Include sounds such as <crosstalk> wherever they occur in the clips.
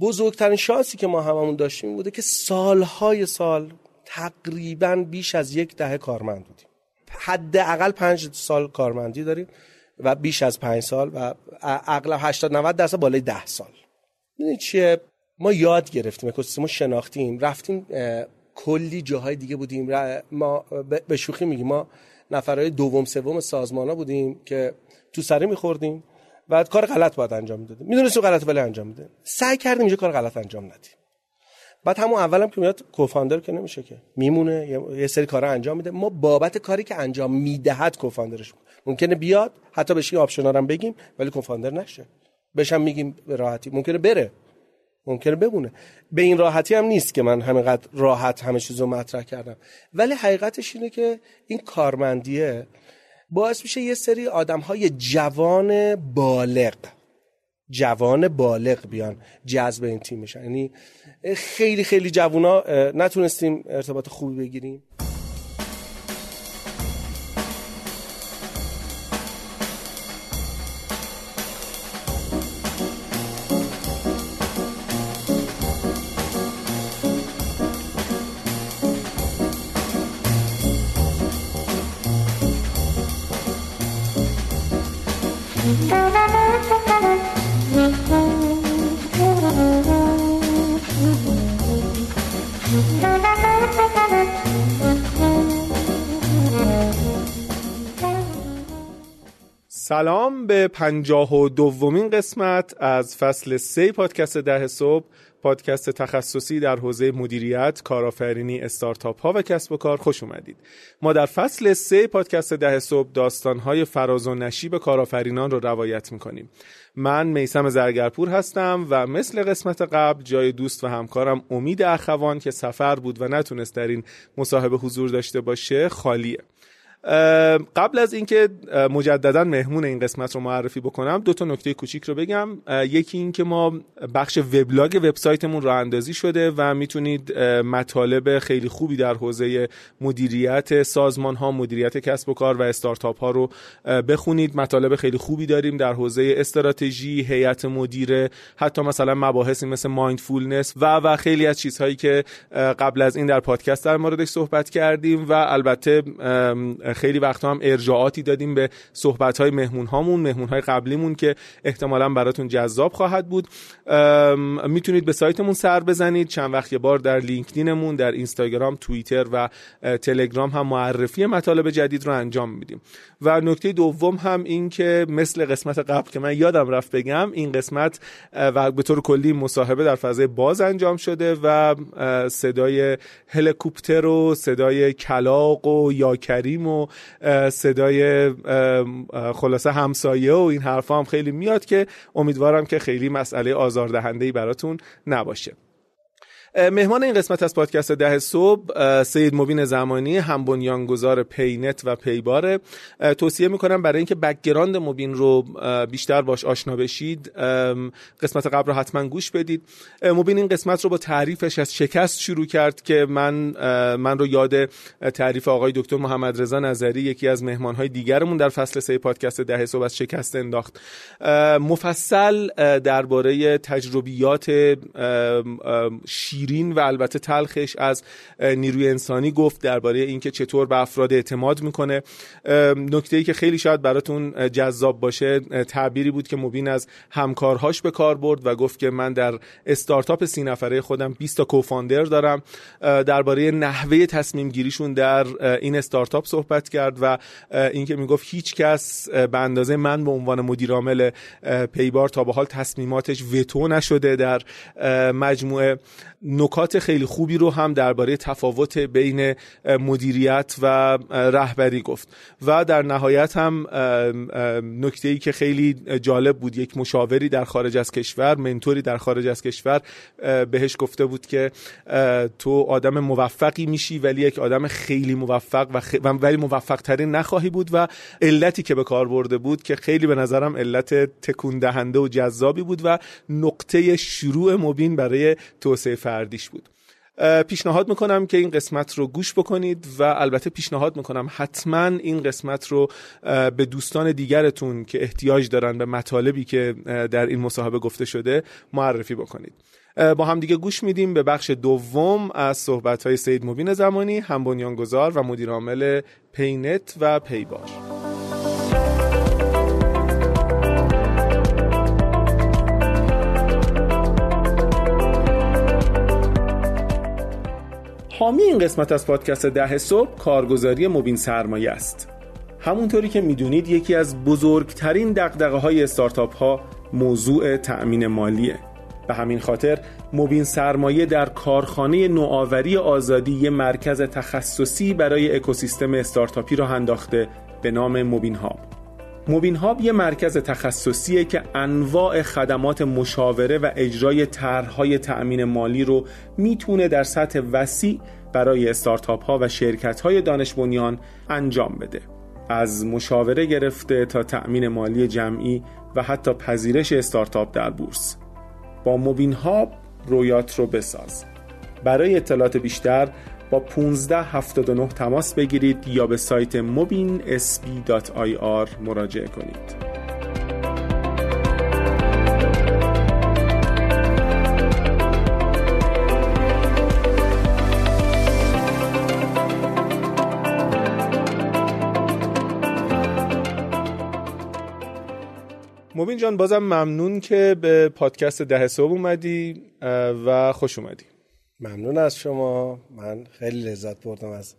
بزرگترین شانسی که ما هممون داشتیم بوده که سالهای سال تقریبا بیش از یک دهه کارمند بودیم. حداقل پنج سال کارمندی داریم و بیش از پنج سال و اغلب 80 90 درصد بالای ده سال. می‌دونید چیه؟ ما یاد گرفتیم اکوسیستم شناختیم رفتیم کلی جاهای دیگه بودیم. ما به شوخی میگیم ما نفرهای دوم سوم سازمان ها بودیم که تو سری میخوردیم. و کار غلط باید انجام می‌دادیم می‌دونستیم غلط ولی انجام میده. سعی کردیم اینجا کار غلط انجام ندیم. بعد همون اولم که میاد کوفاندر که نمیشه که. میمونه یه سری کارا انجام میده. ما بابت کاری که انجام می‌دهد کوفاندرش ممکنه بیاد حتی بهش آپشنا هم بگیم ولی کوفاندر نشه. بهشم میگیم به راحتی. ممکنه بره. ممکنه بمونه. به این راحتی هم نیست که من همینقدر راحت همه چیز رو مطرح کردم. ولی حقیقتش اینه که این کارمندیه باعث میشه یه سری آدم های جوان بالغ جوان بالغ بیان جذب این تیم بشن. یعنی خیلی خیلی جوونا نتونستیم ارتباط خوبی بگیریم. سلام به پنجاه و دومین قسمت از فصل سه پادکست ده صبح پادکست تخصصی در حوزه مدیریت، کارآفرینی، استارتاپ ها و کسب و کار خوش اومدید. ما در فصل سه پادکست ده صبح داستانهای فراز و نشیب کارآفرینان رو روایت می‌کنیم. من میسم زرگرپور هستم و مثل قسمت قبل جای دوست و همکارم امید اخوان که سفر بود و نتونست در این مصاحبه حضور داشته باشه خالیه. قبل از اینکه مجددا مهمون این قسمت رو معرفی بکنم دو تا نکته کوچیک رو بگم. یکی این که ما بخش وبلاگ وبسایتمون راه اندازی شده و می‌تونید مطالب خیلی خوبی در حوزه مدیریت سازمان ها مدیریت کسب و کار و استارتاپ ها رو بخونید. مطالب خیلی خوبی داریم در حوزه استراتژی هیئت مدیره حتی مثلا مباحثی مثل مایندفولنس و و خیلی از چیزهایی که قبل از این در پادکست در موردش صحبت کردیم و البته خیلی وقتا هم ارجاعاتی دادیم به صحبت های مهمون هامون مهمون های قبلیمون که احتمالا براتون جذاب خواهد بود. می‌تونید به سایتمون سر بزنید. چند وقت یه بار در لینکدینمون در اینستاگرام توییتر و تلگرام هم معرفی مطالب جدید رو انجام میدیم. و نکته دوم هم این که مثل قسمت قبل که من یادم رفت بگم این قسمت و به طور کلی مصاحبه در فضای باز انجام شده و صدای هلیکوپتر و صدای کلاغ و یا کریم صدای خلاصه همسایه و این حرفا هم خیلی میاد که امیدوارم که خیلی مسئله آزاردهنده ای براتون نباشه. مهمان این قسمت از پادکست ده صبح سید مبین زمانی هم بنیانگذار پینت و پیباره. توصیه می‌کنم برای اینکه background مبین رو بیشتر باش آشنا بشید قسمت قبل رو حتما گوش بدید. مبین این قسمت رو با تعریفش از شکست شروع کرد که من من رو یاد تعریف آقای دکتر محمد رضا نظری یکی از مهمانهای دیگرمون در فصل سه پادکست ده صبح از شکست انداخت. مفصل درباره تجربیات شیرین و البته تلخش از نیروی انسانی گفت درباره اینکه چطور به افراد اعتماد می‌کنه. نکته ای که خیلی شاید براتون جذاب باشه تعبیری بود که مبین از همکارهاش به کار برد و گفت که من در استارتاپ سی نفره خودم 20 تا کوفاندر دارم. درباره نحوه تصمیم گیریشون در این استارتاپ صحبت کرد و اینکه می‌گفت هیچ کس به اندازه من به عنوان مدیر عامل پیبار تا به حال تصمیماتش وتو نشده در مجموعه. نکات خیلی خوبی رو هم درباره تفاوت بین مدیریت و رهبری گفت. و در نهایت هم نکته ای که خیلی جالب بود یک مشاوری در خارج از کشور منتوری در خارج از کشور بهش گفته بود که تو آدم موفقی میشی ولی یک آدم خیلی موفق و خ... ولی موفق ترین نخواهی بود و علتی که به کار برده بود که خیلی به نظرم علت تکون دهنده و جذابی بود و نقطه شروع مبین برای توسعه فردیش بود. پیشنهاد می‌کنم که این قسمت رو گوش بکنید و البته پیشنهاد می‌کنم حتما این قسمت رو به دوستان دیگرتون که احتیاج دارن به مطالبی که در این مصاحبه گفته شده معرفی بکنید. با هم دیگه گوش میدیم به بخش دوم از صحبت های سید مبین زمانی هم بنیانگذار و مدیر عامل پینت و پیبار حامی این قسمت از پادکست ده صبح کارگزاری مبین سرمایه است. همونطوری که می‌دونید یکی از بزرگترین دقدقه های استارتاپ ها موضوع تأمین مالیه. به همین خاطر مبین سرمایه در کارخانه نوآوری آزادی یه مرکز تخصصی برای اکوسیستم استارتاپی را انداخته به نام مبین هاب موبین هاب یه مرکز تخصصیه که انواع خدمات مشاوره و اجرای طرحهای تأمین مالی رو می‌تونه در سطح وسیع برای استارتاپ ها و شرکت های دانش بنیان انجام بده. از مشاوره گرفته تا تأمین مالی جمعی و حتی پذیرش استارتاپ در بورس. با موبین هاب رویات رو بساز. برای اطلاعات بیشتر با 1579 تماس بگیرید یا به سایت mobinsb.ir مراجعه کنید. مبین جان بازم ممنون که به پادکست ده صبح اومدی و خوش اومدی ممنون از شما. من خیلی لذت بردم از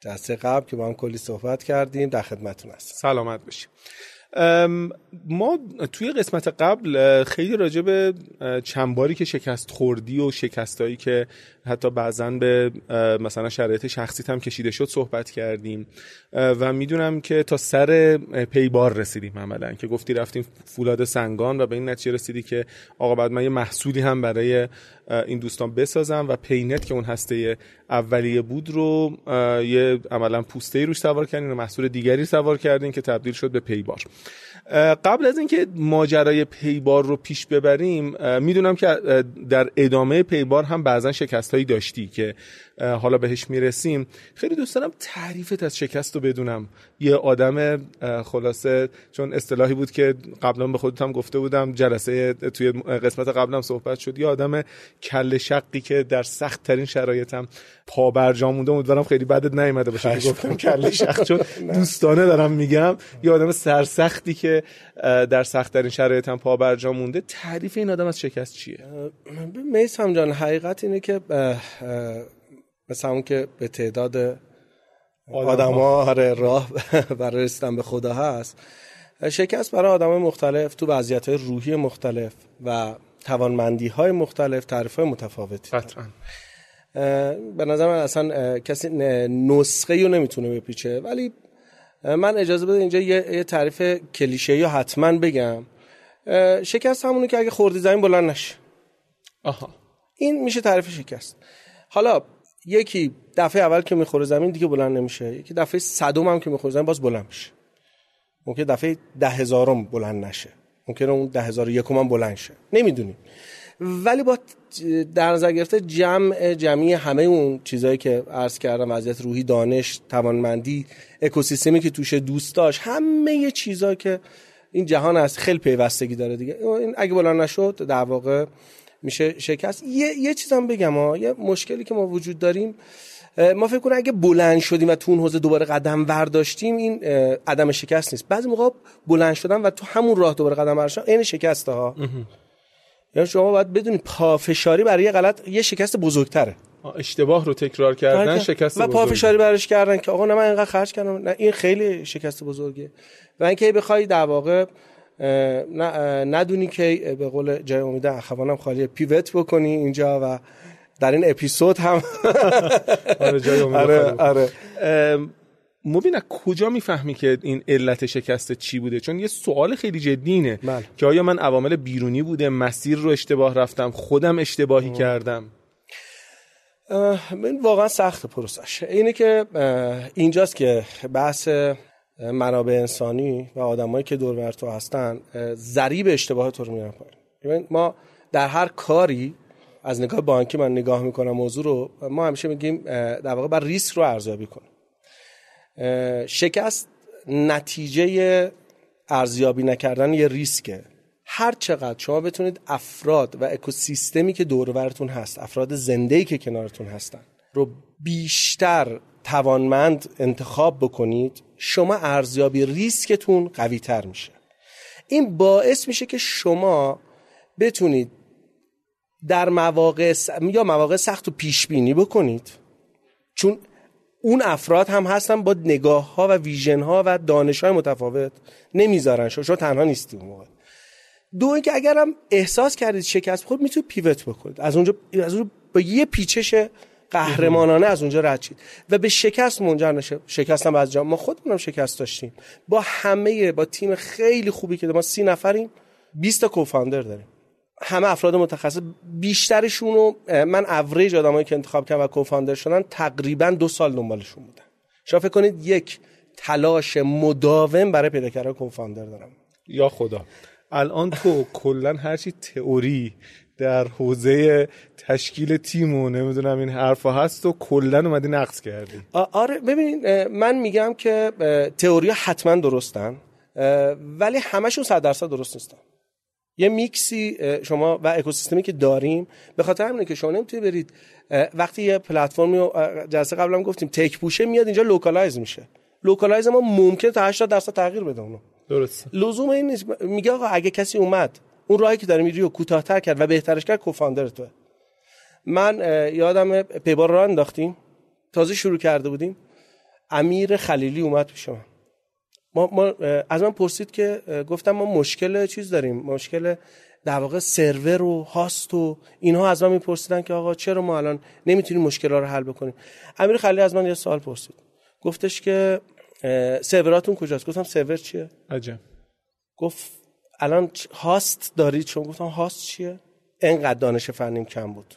جلسه قبل که با هم کلی صحبت کردیم. در خدمتون هستم. سلامت باشیم. ما توی قسمت قبل خیلی راجع به چند که شکست خوردی و شکستایی که حتی بعضا به مثلا شرایط شخصی هم کشیده شد صحبت کردیم. و می‌دونم که تا سر پیبار رسیدیم عملا که گفتی رفتیم فولاد سنگان و به این نتیجه رسیدی که آقا بعد من یه محصولی هم برای این دوستان بسازم و پینت که اون هسته اولیه بود رو یه عملا پوسته روش سوار کردین و محصول دیگری سوار کردین که تبدیل شد به پیبار. قبل از اینکه ماجرای پیبار رو پیش ببریم می‌دونم که در ادامه پیبار هم بعضا شکست هایی داشتی که حالا بهش می‌رسیم. خیلی دوست دارم تعریفت از شکست رو بدونم. یه آدم خلاصه چون اصطلاحی بود که قبلا به خودتم گفته بودم جلسه توی قسمت قبلم صحبت شد. یه آدم کل شقی که در سخت ترین شرایطم پا برجام مونده امیدوارم خیلی بدت نیومده باشه گفتم کل شق چون <laughs> دوستانه دارم میگم. یه آدم سرسختی که در سخت ترین شرایطم پا برجام مونده. تعریف این آدم از شکست چیه؟ میسم جان حقیقت اینه که مثل همون که به تعداد آدم ها آره، راه <laughs> برای رسیدن به خدا هست. شکست برای آدم مختلف تو وضعیت های روحی مختلف و توانمندی های مختلف تعریف های متفاوتی. قطعا. به نظر من اصلا کسی نسخه رو نمی‌تونه بپیچه. ولی من اجازه بده اینجا یه, تعریف کلیشه یا حتما بگم. شکست همونه که اگه خوردی زمین بلند نشه. آها. این میشه تعریف شکست. حالا یکی دفعه اول که می‌خوره زمین دیگه بلند نمیشه. یکی دفعه صدم هم که می‌خوره زمین باز بلند میشه. ممکن دفعه ده هزارم بلند نشه. ممکن اون ده هزار یکم هم بلند شه. نمی‌دونیم. ولی با در نظر گرفته جمع جمعی همه اون چیزهایی که عرض کردم وضعیت روحی دانش توانمندی اکوسیستمی که توش دوست داشت همه چیزهایی که این جهان هست خیلی پیوستگی داره دیگه. این اگه بلند نشد در واقع میشه شکست. یه, یه چیزم بگم ها یه مشکلی که ما وجود داریم ما فکر کنم اگه بلند شدیم و تو اون حوزه دوباره قدم برداشتیم این عدم شکست نیست. بعضی موقع بلند شدن و تو همون راه دوباره قدم برداشتن این شکسته ها. یعنی شما باید بدونید پافشاری برای یه غلط یه شکست بزرگتره. اشتباه رو تکرار کردن شکست و پافشاری برش کردن که آقا نه من اینقدر خرج کردم نه این خیلی شکست بزرگه. و اینکه بخوای در واقع ندونی که به قول جای امید اخوانم خالی پیوت بکنی اینجا و در این اپیزود هم. <laughs> آره جای امید آره, آره. مبین کجا می‌فهمی که این علت شکست چی بوده؟ چون یه سوال خیلی جدینه بله. که آیا من عوامل بیرونی بوده؟ مسیر رو اشتباه رفتم خودم اشتباهی کردم؟ من واقعا سخت پروسش. اینه که اینجاست که بحث منابع انسانی و آدمایی که دور تو هستن ضریب اشتباه تو رو میارن پایین. ما در هر کاری از نگاه بانکی من نگاه می‌کنم موضوع رو ما همیشه میگیم در واقع بر ریسک رو ارزیابی کنیم شکست نتیجه ارزیابی نکردن یه ریسکه. هر چقدر شما بتونید افراد و اکوسیستمی که دورورتون هست افراد زنده که کنارتون هستن رو بیشتر توانمند انتخاب بکنید شما ارزیابی ریسکتون قوی تر میشه. این باعث میشه که شما بتونید در مواقع س... یا مواقع سخت و پیش بینی بکنید. چون اون افراد هم هستن با نگاه ها و ویژن ها و دانش های متفاوت نمی‌ذارن. شما تنها نیستی اون موقع. دو اینکه اگرم احساس کردید شکست خود می‌تونید پیوت بکنید. از اونجا از اونجا با یه پیچش قهرمانانه از اونجا رد شید. و به شکست منجر نشه. شکست هم از جا. ما خودمونم شکست داشتیم. با همه با تیم خیلی خوبی که ما سی نفریم. 20 تا کوفاندر داریم. همه افراد متخصص. بیشترشون رو من اوریج آدمایی که انتخاب کردم و کوفاندر شدن تقریبا دو سال دنبالشون بودن. شما فکر کنید یک تلاش مداوم برای پیدا کردن کوفاندر دارم. یا خدا. الان تو کلا هرچی تئوری در حوزه تشکیل تیم و نمی‌دونم این حرفا هست و کلا اومدی نقض کردی. آره ببین من میگم که تئوری حتما درستن ولی همشون صد درصد درست نیستن. یه میکسی شما و اکوسیستمی که داریم به خاطر همینه که شما نمی‌تونید برید وقتی یه پلتفرمی رو جلسه قبلا گفتیم تک پوشه میاد اینجا localize میشه. localize ما ممکنه تا 80 درصد تغییر بده اونو. درست لزوم این نیست. میگه آقا اگه کسی اومد اون راهی که داره میری رو کوتاه‌تر کرد و بهترش کرد کوفاندر توه. من یادم پیبار رو انداختیم. تازه شروع کرده بودیم. امیر خلیلی اومد پیش من ما, ما از من پرسید که گفتم ما مشکل چیز داریم. مشکل در واقع سرور و هاست و اینها از من میپرسیدن که آقا چرا ما الان نمی‌تونیم مشکل رو حل بکنیم؟ امیر خلیلی از من یه سوال پرسید. گفتش که سروراتون کجاست؟ گفتم سرور چیه؟ عجب. گفت الان هاست دارید چون گفتم هاست چیه؟ انقدر دانش فنیم کم بود.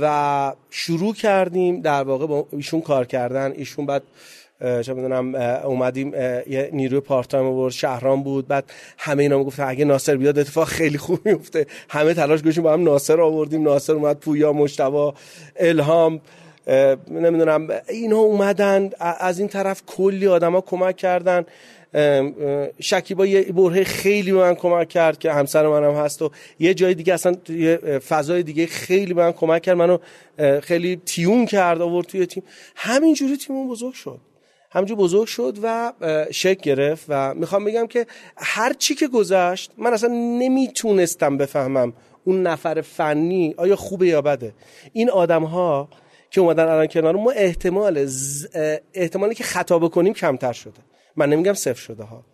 و شروع کردیم در واقع با ایشون کار کردن. ایشون بعد چه می‌دونم اومدیم یه نیروی پارت تایم آورد شهران بود. بعد همه اینا گفتن اگه ناصر بیاد اتفاق خیلی خوب میفته همه تلاش گوشیم با هم ناصر آوردیم. ناصر اومد پویا مشتبا الهام نمی‌دونم اینا اومدن. از این طرف کلی آدما کمک کردن. شکیبا یه بره خیلی به من کمک کرد که همسر منم هست و یه جای دیگه اصلا یه فضای دیگه خیلی به من کمک کرد. منو خیلی تیون کرد آورد توی تیم. همینجوری تیمون بزرگ شد. همینجور بزرگ شد و شک گرفت و می‌خوام بگم که هر چی که گذشت من اصلا نمی‌تونستم بفهمم اون نفر فنی آیا خوبه یا بده. این آدم ها که اومدن الان کنار ما احتمال احتمالی که خطا بکنیم کمتر شده. من نمیگم صفر شده ها.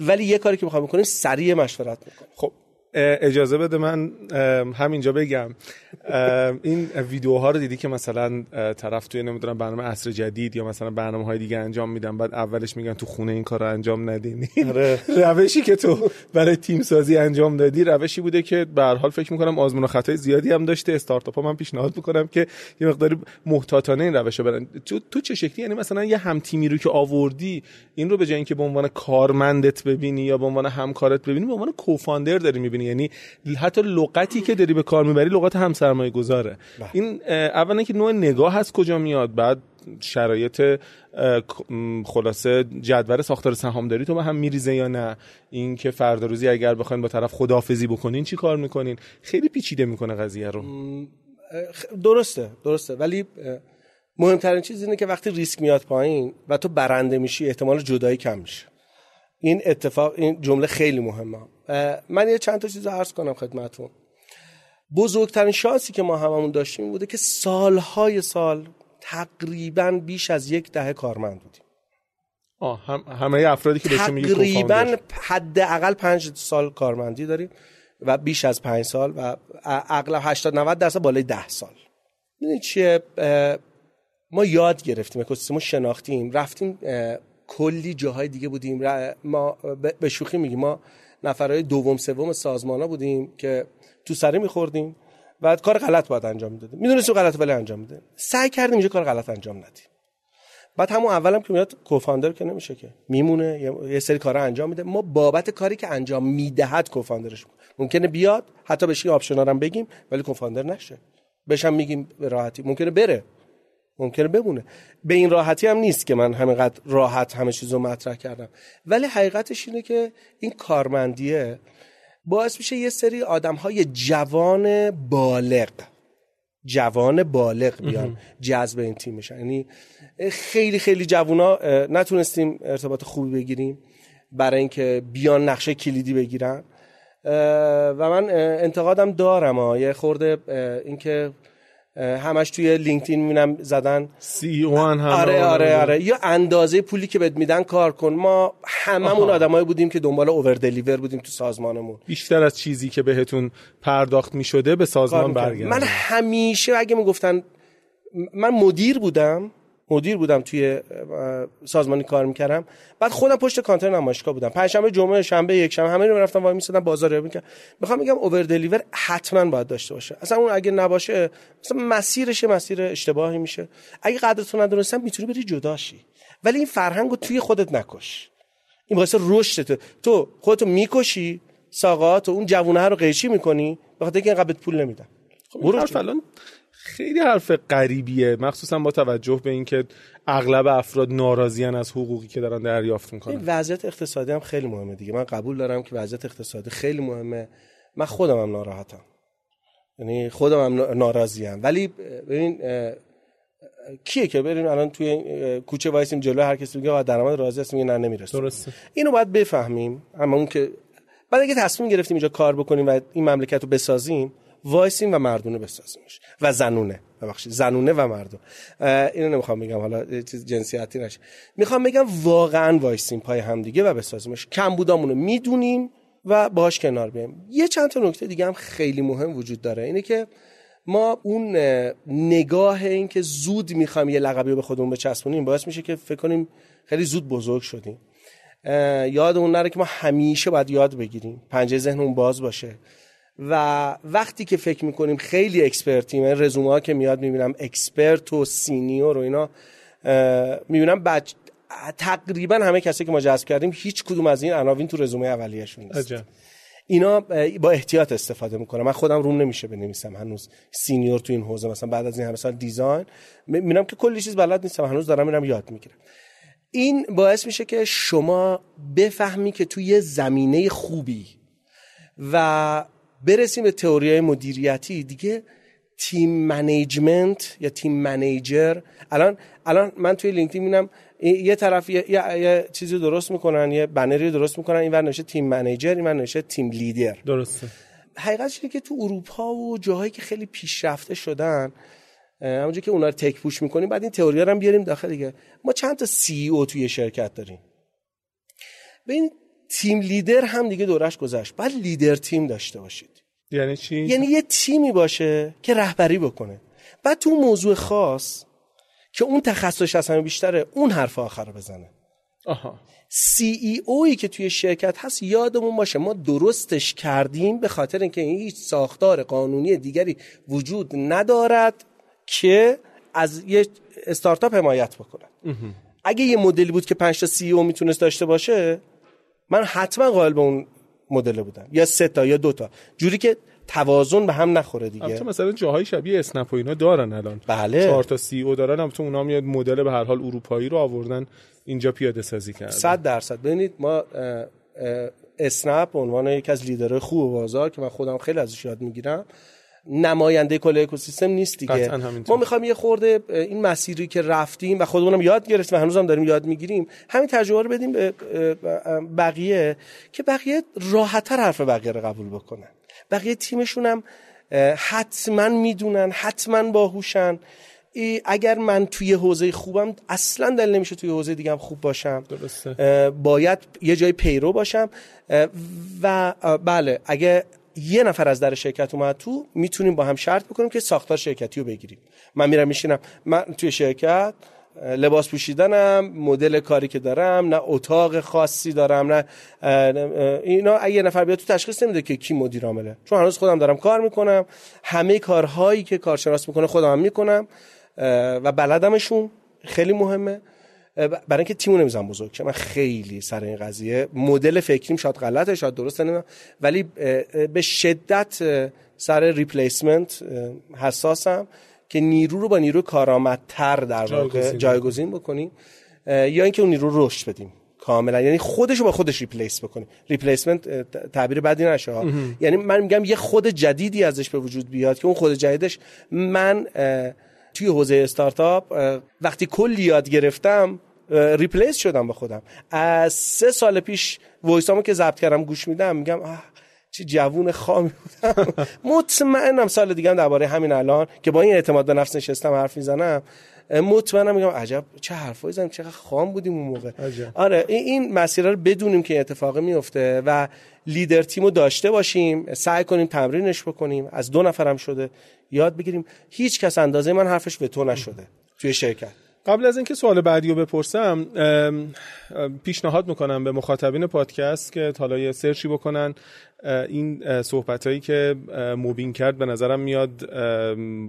ولی یه کاری که می‌خوام بکنیم سریع مشورت می‌کنم خب اجازه بده من همینجا بگم. این ویدیوها رو دیدی که مثلا طرف توی نمی‌دونم برنامه عصر جدید یا مثلا برنامه های دیگه انجام میدن بعد اولش میگن تو خونه این کار رو انجام ندین آره. <laughs> روشی که تو برای تیم سازی انجام دادی روشی بوده که به حال فکر می‌کنم آزمون و خطای زیادی هم داشته. استارتاپ ها من پیشنهاد می‌کنم که یه مقداری محتاطانه این روش برن. تو تو چه شکلی؟ یعنی مثلا یه هم تیمی رو که آوردی این رو به جای اینکه به عنوان کارمندت ببینی یا به عنوان همکارت ببینی به عنوان کوفاندر داری می‌بینی. یعنی حتی لغتی که داری به کار می‌بری لغت هم سرمایه گذاره. بله. این اولا که نوع نگاه هست کجا میاد بعد شرایط خلاصه جدول ساختار سهامداری تو به هم میریزه یا نه؟ این که فردا روزی اگر بخواین با طرف خدافزی بکنین چی کار می‌کنین؟ خیلی پیچیده می‌کنه قضیه رو. درسته درسته. ولی مهمترین چیز اینه که وقتی ریسک میاد پایین و تو برنده میشی احتمال جدایی کم میشه. این اتفاق این جمله خیلی مهمه. من یه چند تا چیز رو عرض کنم خدمتون بزرگترین شانسی که ما هممون داشتیم بوده که سالهای سال تقریبا بیش از یک دهه کارمند بودیم. آه هم همه افرادی که بهشون میگی تقریبا حداقل پنج سال کارمندی داریم و بیش از پنج سال و اغلب 80 90 درصد بالای ده سال. می‌دونید چیه؟ ما یاد گرفتیم اکوسیستم شناختیم رفتیم کلی جاهای دیگه بودیم ما به شوخی میگیم ما نفرهای دوم سوم سازمان ها بودیم که تو سری میخوردیم و کار غلط باید انجام می‌دادیم. می‌دونستیم غلط ولی انجام میده سعی کردیم اینجا کار غلط انجام ندیم. بعد همون اولم که میاد کوفاندر که نمیشه که. میمونه یه سری کارا انجام میده. ما بابت کاری که انجام می‌دهد کوفاندرش ممکنه بیاد حتی بهش آپشنا هم بگیم ولی کوفاندر نشه. بشم میگیم به راحتی. ممکنه بره. ممکنه بمونه. به این راحتی هم نیست که من همینقدر راحت همه چیز رو مطرح کردم. ولی حقیقتش اینه که این کارمندیه باعث میشه یه سری آدم های جوان بالغ جوان بالغ بیان جذب این تیم بشن. یعنی خیلی خیلی جوونا نتونستیم ارتباط خوبی بگیریم برای اینکه بیان نقشه کلیدی بگیرن. و من انتقادم دارم ها. یه خورده اینکه همش توی لینکدین می‌بینم زدن. سی وان هم آره آره آره. یا اندازه پولی که بهت میدن کار کن. ما هممون آدمایی بودیم که دنبال اوور دلیور بودیم تو سازمانمون. بیشتر از چیزی که بهتون پرداخت می‌شده به سازمان برگرد من همیشه اگه می‌گفتن من مدیر بودم. مدیر بودم توی سازمانی کار می‌کردم. بعد خودم پشت کانتر نمایشگاه بودم. پنجشنبه جمعه شنبه یک شنبه همه رو می‌رفتم وای میسادم بازار یابی می‌کردم. می‌خوام میگم اوور دلیور حتما باید داشته باشه. اصلا اون اگه نباشه مثلا مسیرش مسیر اشتباهی میشه. اگه قدرتو ندونستم می‌تونی بری جداشی ولی این فرهنگو توی خودت نکش. این باعث رشدت تو. خودتو می‌کشی ساقات و اون جوونه رو قیچی می‌کنی بخاطر اینکه اینقدر پول نمیدن. خب خیلی حرف غریبیه. مخصوصا با توجه به اینکه اغلب افراد ناراضیان از حقوقی که دارن دریافت می‌کنن. وضعیت اقتصادی هم خیلی مهمه دیگه. من قبول دارم که وضعیت اقتصادی خیلی مهمه. من خودم هم ناراحتم. یعنی خودم هم ناراضیم. ولی ببین کیه که بریم الان توی کوچه وایسیم جلو هر کسی میگه درآمد راضی است میگه نه نمی‌رسه. درسته. اینو باید بفهمیم. اما اون که بعد اگه تصمیم گرفتیم اینجا کار بکنیم و این مملکت رو بسازیم وایسیم و مردونه بسازیمش. و زنونه. ببخشید زنونه و مردم اینو نمی‌خوام بگم حالا چیز جنسیتی نشه. می‌خوام بگم واقعا وایسیم پای همدیگه و بسازیمش. کمبودامونو می‌دونیم و باهاش کنار بیایم. یه چند تا نکته دیگه هم خیلی مهم وجود داره. اینه که ما اون نگاه این که زود می‌خوایم یه لقبی رو به خودمون بچسبونیم باعث میشه که فکر کنیم خیلی زود بزرگ شدیم. یادمون نره که ما همیشه باید یاد بگیریم. پنجره ذهنمون باز باشه. و وقتی که فکر می‌کنیم خیلی expert یم این رزومه ها که میاد می‌بینم expert و senior و اینا می‌بینم بچ... تقریبا همه کسی که ما جذب کردیم هیچ کدوم از این عناوین تو رزومه اولیه‌شون نیست. اینا با احتیاط استفاده می‌کنم. من خودم روم نمیشه بنویسم. هنوز senior تو این حوزه. مثلا بعد از این همه سال design می‌بینم که کلی چیز بلد نیستم. هنوز دارم میرم یاد می‌گیرم. این باعث میشه که شما بفهمی که توی زمینه خوبی و برسیم به تئوری مدیریتی. دیگه team management یا team manager الان الان من توی لینکدین می‌بینم یه طرف یه, یه،, چیزی درست می‌کنن یه بنری درست می‌کنن این ور نوشته team manager این ور نوشته team leader. درسته. حقیقتش اینه که تو اروپا و جاهایی که خیلی پیشرفته شدن همونجوری که اونا رو تک پوش می‌کنیم بعد این تئوری رو هم بیاریم داخل دیگه. ما چند تا سی او توی شرکت داریم. ببین تیم لیدر هم دیگه دورش گذشت. بعد لیدر تیم داشته باشید. یعنی چی؟ یعنی یه تیمی باشه که رهبری بکنه. بعد تو موضوع خاص که اون تخصصش از همه بیشتره اون حرف آخر رو بزنه. آها. سی ای اوی که توی شرکت هست یادمون باشه ما درستش کردیم به خاطر اینکه هیچ ساختار قانونی دیگری وجود ندارد که از یه استارتاپ حمایت بکنه. اگه یه مدلی بود که 5 تا سی او می‌تونست داشته باشه من حتما قائل به اون مدل بودم. یا سه تا یا دو تا. جوری که توازن به هم نخوره دیگه. البته مثلا جاهای شبیه اسنپ و اینا دارن الان. بله. چهار تا سی او دارن البته اونا میاد مدل به هر حال اروپایی رو آوردن اینجا پیاده سازی کردن. 100 درصد. ببینید ما اسنپ به عنوان یکی از لیدرهای خوب بازار که من خودم خیلی ازش یاد می‌گیرم نماینده کل اکوسیستم نیست دیگه. ما می‌خوایم یه خورده این مسیری که رفتیم و خودمونم یاد گرفتیم و هنوزم داریم یاد می‌گیریم همین تجربه رو بدیم به بقیه که بقیه راحتتر حرف بقیه رو قبول بکنن. بقیه تیمشون هم حتما می‌دونن حتما باهوشن. اگر من توی حوزه خوبم اصلا دل نمیشه توی حوزه دیگه هم خوب باشم. درسته. باید یه جای پیرو باشم. و بله اگه یه نفر از در شرکت اومد تو می‌تونیم با هم شرط بکنیم که ساختار شرکتی رو بگیریم. من میرم میشینم من توی شرکت لباس پوشیدنم مدل کاری که دارم نه اتاق خاصی دارم نه اینا اگه نفر بیاد تو تشخیص نمیده که کی مدیر عامله. چون هنوز خودم دارم کار می‌کنم همه کارهایی که کارشناس می‌کنه خودم می‌کنم و بلدمشون خیلی مهمه. برای اینکه تیمو نمی‌زنم بزرگ شه. من خیلی سر این قضیه مدل فکریم شاید غلطه شاید درسته نمی‌دونم. ولی به شدت سر replacement حساسم که نیرو رو با نیرو کارآمدتر در واقع جایگزین بکنیم. یا اینکه اون نیرو رشد بدیم کاملا. یعنی خودش رو با خودش replace بکنیم. replacement تعبیر بدی نشه یعنی من میگم یه خود جدیدی ازش به وجود بیاد که اون خود جدیدش من توی حوزه استارتاپ وقتی کلی یاد گرفتم replace شدم با خودم. از سه سال پیش وایسامو که ضبط کردم گوش میدم میگم چه جوون خامی بودم. <laughs> مطمئنم سال دیگه هم درباره همین الان که با این اعتماد به نفس نشستم حرف می‌زنم مطمئنم میگم عجب چه حرفایی زدیم چقدر خام بودیم اون موقع. عجب. آره این مسیر رو بدونیم که اتفاق میفته و لیدر تیمو داشته باشیم سعی کنیم تمرینش بکنیم از دو نفرم شده یاد بگیریم. هیچ کس اندازه من حرفش به تو نشده توی شرکت. قبل از اینکه سوال بعدی رو بپرسم پیشنهاد می‌کنم به مخاطبین پادکست که حالا یه search ی بکنن. این صحبت هایی که مبین کرد به نظرم میاد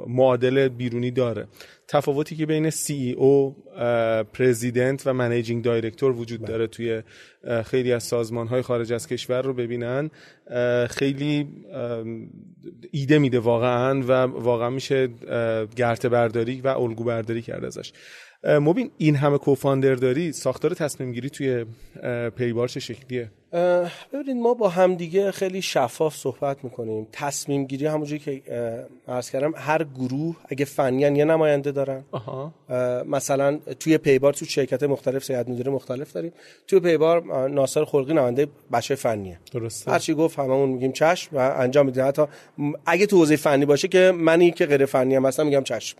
معادل بیرونی داره. تفاوتی که بین CEO president و managing director وجود داره توی خیلی از سازمان های خارج از کشور رو ببینن. خیلی ایده میده واقعا و واقعا میشه گرت برداری و الگو برداری کرد ازش. مبین این همه کوفاندر داری ساختار تصمیم گیری توی پیبار چه شکلیه؟ ببینید ما با همدیگه خیلی شفاف صحبت می‌کنیم. تصمیم گیری همونجوری که عرض کردم هر گروه اگه فنیان یه نماینده دارن. مثلا توی پیبار تو شرکت مختلف سیاد مدیر مختلف داریم. توی پیبار ناصر خلقی نماینده بچه فنیه. درسته. هرچی گفت هممون میگیم چشم و انجام میدیم. حتی اگه تو حوزه فنی باشه که منی که غیر فنی هم مثلا میگم چشم.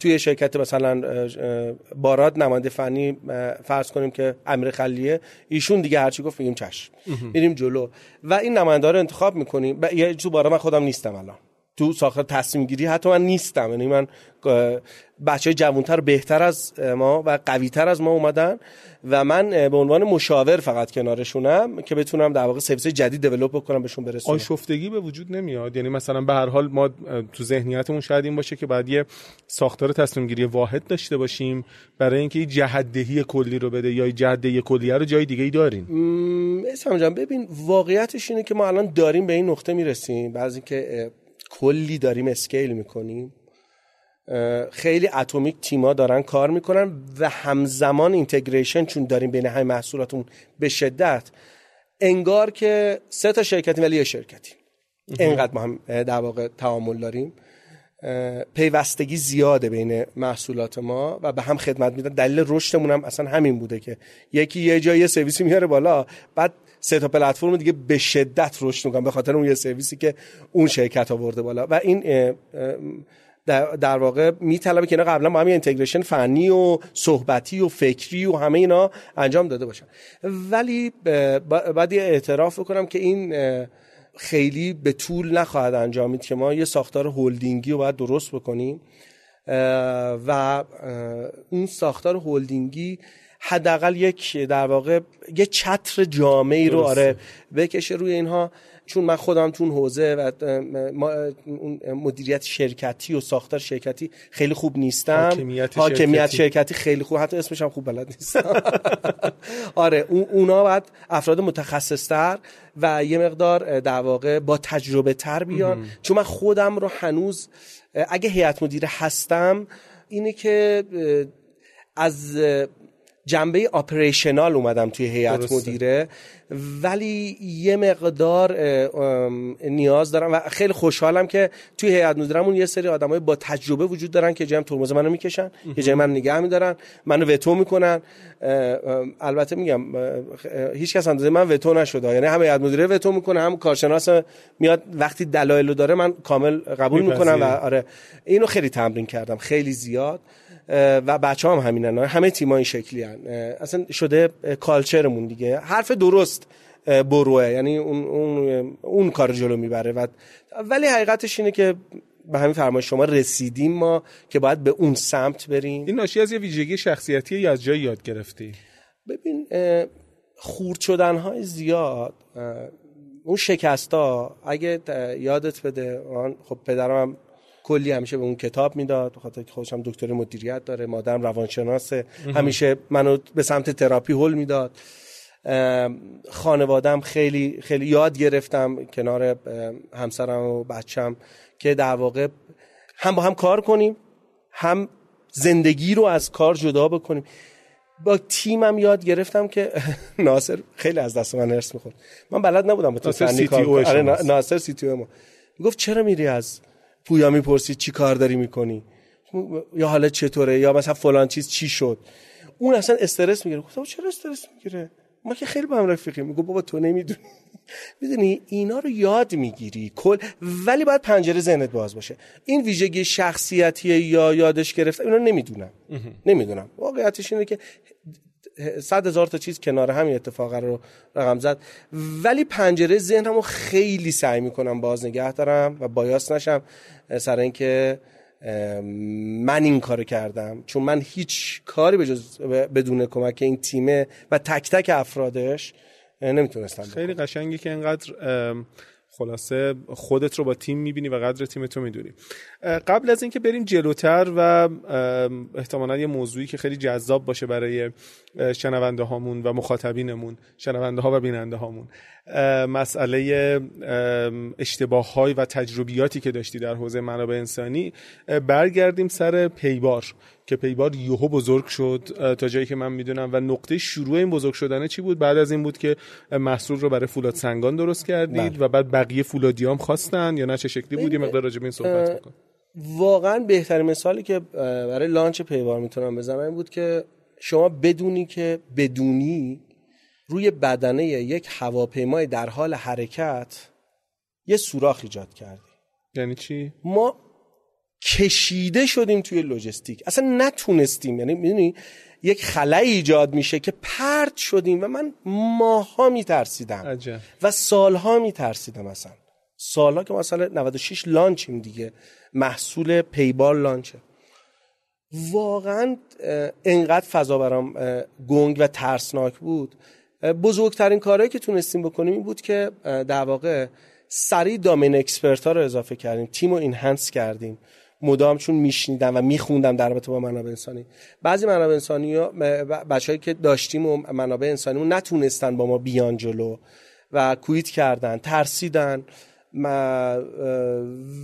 توی شرکت مثلا باراد نماینده فنی فرض کنیم که امیر خلیه ایشون دیگه هرچی گفت میگیم چشم. میریم جلو. و این نماینده رو انتخاب می‌کنیم. یه تو بارا من خودم نیستم الان. تو ساخت تصمیم گیری حتی من نیستم. یعنی من بچه جوانتر بهتر از ما و قویتر از ما اومدن و من به عنوان مشاور فقط کنارشونم که بتونم در واقع سرویس جدید دیولپ بکنم بهشون برسونم. آشفتگی به وجود نمیاد. یعنی مثلا به هر حال ما تو ذهنیتمون شاید این باشه که بعد یه ساختار تصمیم گیری واحد داشته باشیم برای اینکه جهت دهی کلی رو بده یا جهت دهی کلیه رو جای دیگه ای داریم اسلام جان ببین واقعیتش اینه که ما الان داریم به این نقطه می‌رسیم. بعضی اینکه کلی داریم اسکیل می‌کنیم. خیلی اتمیک تیما دارن کار می‌کنن و همزمان اینتگریشن چون داریم بین همه محصولاتون به شدت. انگار که سه تا شرکتی ولی یه شرکتی اینقدر ما هم در واقع تعامل داریم. پیوستگی زیاده بین محصولات ما و به هم خدمت میدن. دلیل رشدمون هم اصلا همین بوده که یکی یه جای یه سرویسی میاره بالا بعد سه تا پلتفرم دیگه به شدت رشد می‌کنن به خاطر اون یه سرویسی که اون شرکت آورده بالا. و این در, واقع میطلبه که اینا قبلا با هم اینتگریشن فنی و صحبتی و فکری و همه اینا انجام داده باشن. ولی بعد اعتراف بکنم که این خیلی به طول نخواهد انجامید که ما یه ساختار هولدینگی رو باید درست بکنیم. و اون ساختار هولدینگی حداقل یک در واقع یه چتر جامعی رو آره بکشه روی اینها. چون من خودم تو اون حوزه و مدیریت شرکتی و ساختار شرکتی خیلی خوب نیستم. حاکمیت, حاکمیت شرکتی. خیلی خوب. حتی اسمش هم خوب بلد نیستم. <laughs> آره اونا باید افراد متخصصتر و یه مقدار در واقع با تجربه تر بیان. چون من خودم رو هنوز اگه هیئت مدیره هستم اینه که از جنبه آپریشنال اومدم توی هیئت مدیره. ولی یه مقدار نیاز دارم و خیلی خوشحالم که توی هیئت مدیرمون یه سری آدمای با تجربه وجود دارن که جمع ترمز منو می‌کشن یه جای من نگه میدارن منو وتو می‌کنن. البته میگم هیچ کس اندازه من وتو نشده. یعنی هم هیئت مدیره وتو می‌کنه هم کارشناس میاد وقتی دلایل داره من کامل قبول می‌کنم و آره اینو خیلی تمرین کردم خیلی زیاد. و بچه هم همینن همه تیما این شکلی هن. اصلا شده کالچرمون دیگه. حرف درست بروه. یعنی اون, اون, اون کار جلو می‌بره. و ولی حقیقتش اینه که به همین فرمایش شما رسیدیم ما که باید به اون سمت بریم. این ناشی از یه ویژگی شخصیتی یا از جایی یاد گرفتی؟ ببین خورد شدن های زیاد اون شکست ها اگه یادت بده خب پدرم کلی همیشه به اون کتاب می‌داد خاطر که خودش هم دکتر مدیریت داره مادرم روانشناسه. همیشه منو به سمت تراپی هول می‌داد. خانوادم خیلی خیلی یاد گرفتم کنار همسرم و بچم که در واقع هم با هم کار کنیم هم زندگی رو از کار جدا بکنیم. با تیمم یاد گرفتم که <laughs> ناصر خیلی از دست من ارس می‌خورد. من بلد نبودم با تو فنی کار آره ناصر سی تی ما گفت چرا میری از پویا می‌پرسی چی کار داری می‌کنی؟ یا حالا چطوره؟ یا مثلا فلان چیز چی شد؟ اون اصلا استرس می‌گیره. گفتم چرا استرس می‌گیره؟ ما که خیلی با هم رفیقیم. میگه بابا تو نمی‌دونی. <laughs> می‌دونی اینا رو یاد می‌گیری. کل ولی باید پنجره ذهنت باز باشه. این ویژگی شخصیتی یا یادش گرفته اینا نمی‌دونم. نمی‌دونم. واقعیتش اینه که صد هزار تا چیز کنار همین اتفاق رو رقم زد. ولی پنجره ذهنمو خیلی سعی می‌کنم باز نگه دارم و بایاس نشم سر اینکه من این کارو کردم. چون من هیچ کاری به جز بدون کمک این تیمه و تک تک افرادش نمی‌تونستم خیلی قشنگی که اینقدر خلاصه خودت رو با تیم می‌بینی و قدر تیم تو می‌دونی. قبل از اینکه بریم جلوتر و احتمالا یه موضوعی که خیلی جذاب باشه برای شنونده هامون و مخاطبینمون شنونده ها و بیننده هامون مسئله اشتباه های و تجربیاتی که داشتی در حوزه منابع انسانی برگردیم سر پیبار. که پیبار یوهو بزرگ شد تا جایی که من می‌دونم. و نقطه شروع این بزرگ شدنه چی بود؟ بعد از این بود که محصول رو برای فولاد سنگان درست کردید بله. و بعد بقیه فولادیام خواستن یا نه؟ چه شکلی بود؟ یه مقدار راجع به این صحبت بکن. واقعا بهترین مثالی که برای لانچ پیبار می‌تونم بزنم این بود که شما بدونی که بدونی روی بدنه یک هواپیمای در حال حرکت یه سوراخ ایجاد کردی. یعنی چی؟ ما کشیده شدیم توی لوجستیک. اصلا نتونستیم. یعنی می‌دونی یک خلایی ایجاد میشه که پرت شدیم و من ماها میترسیدم. و سالها میترسیدم مثلا سالها که مثلا 96 لانچیم دیگه. محصول پیبال لانچه. واقعا انقدر فضا برام گنگ و ترسناک بود. بزرگترین کارهایی که تونستیم بکنیم این بود که در واقع سریع دامین اکسپرت ها رو اضافه کردیم. تیم رو اینهانس کردیم. مدام چون میشنیدم و میخوندم در رابطه با منابع انسانی. بعضی منابع انسانی ها بچه‌ای که داشتیم و منابع انسانی نتونستن با ما بیان جلو و کویت کردن ترسیدن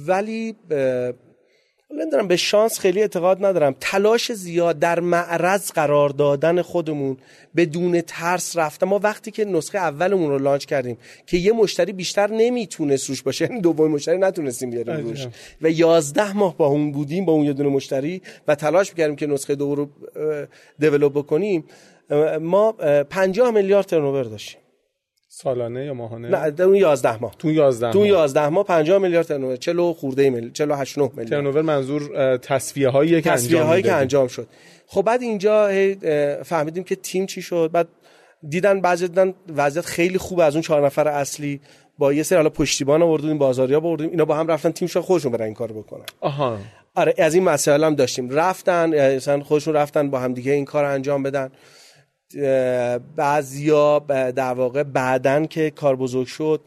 ولی نمی‌دونم به شانس خیلی اعتقاد ندارم. تلاش زیاد در معرض قرار دادن خودمون بدون ترس رفتم ما وقتی که نسخه اولمون رو لانچ کردیم که یه مشتری بیشتر نمی‌تونست روش باشه یعنی دومین مشتری نتونستیم بیاریم روش. و یازده ماه با اون بودیم با اون یه دونه مشتری و تلاش می‌کردیم که نسخه دو رو دیولپ بکنیم. ما 50 میلیارد ترنوور داشتیم. سالانه یا ماهانه؟ نه اون 11 ماه. تو 11 تو 11 ماه. 50 میلیارد ترنوور 40 خورده میلیارد 48 9 میلیارد. ترنوور منظور تصفیه هایی که تصفیه هایی که انجام شد. خب بعد اینجا فهمیدیم که تیم چی شد؟ بعد دیدن بعضی دیدن وضعیت خیلی خوب از اون چهار نفر اصلی با یه سری حالا پشتیبان آوردیم بازاریا آوردیم اینا با هم رفتن تیم شون خودشون برن این کارو بکنن. آها. آره از این مسائل هم داشتیم. رفتن مثلا خودشون رفتن با هم دیگه این کار انجام بدن. بعضیا در واقع بعدن که کار بزرگ شد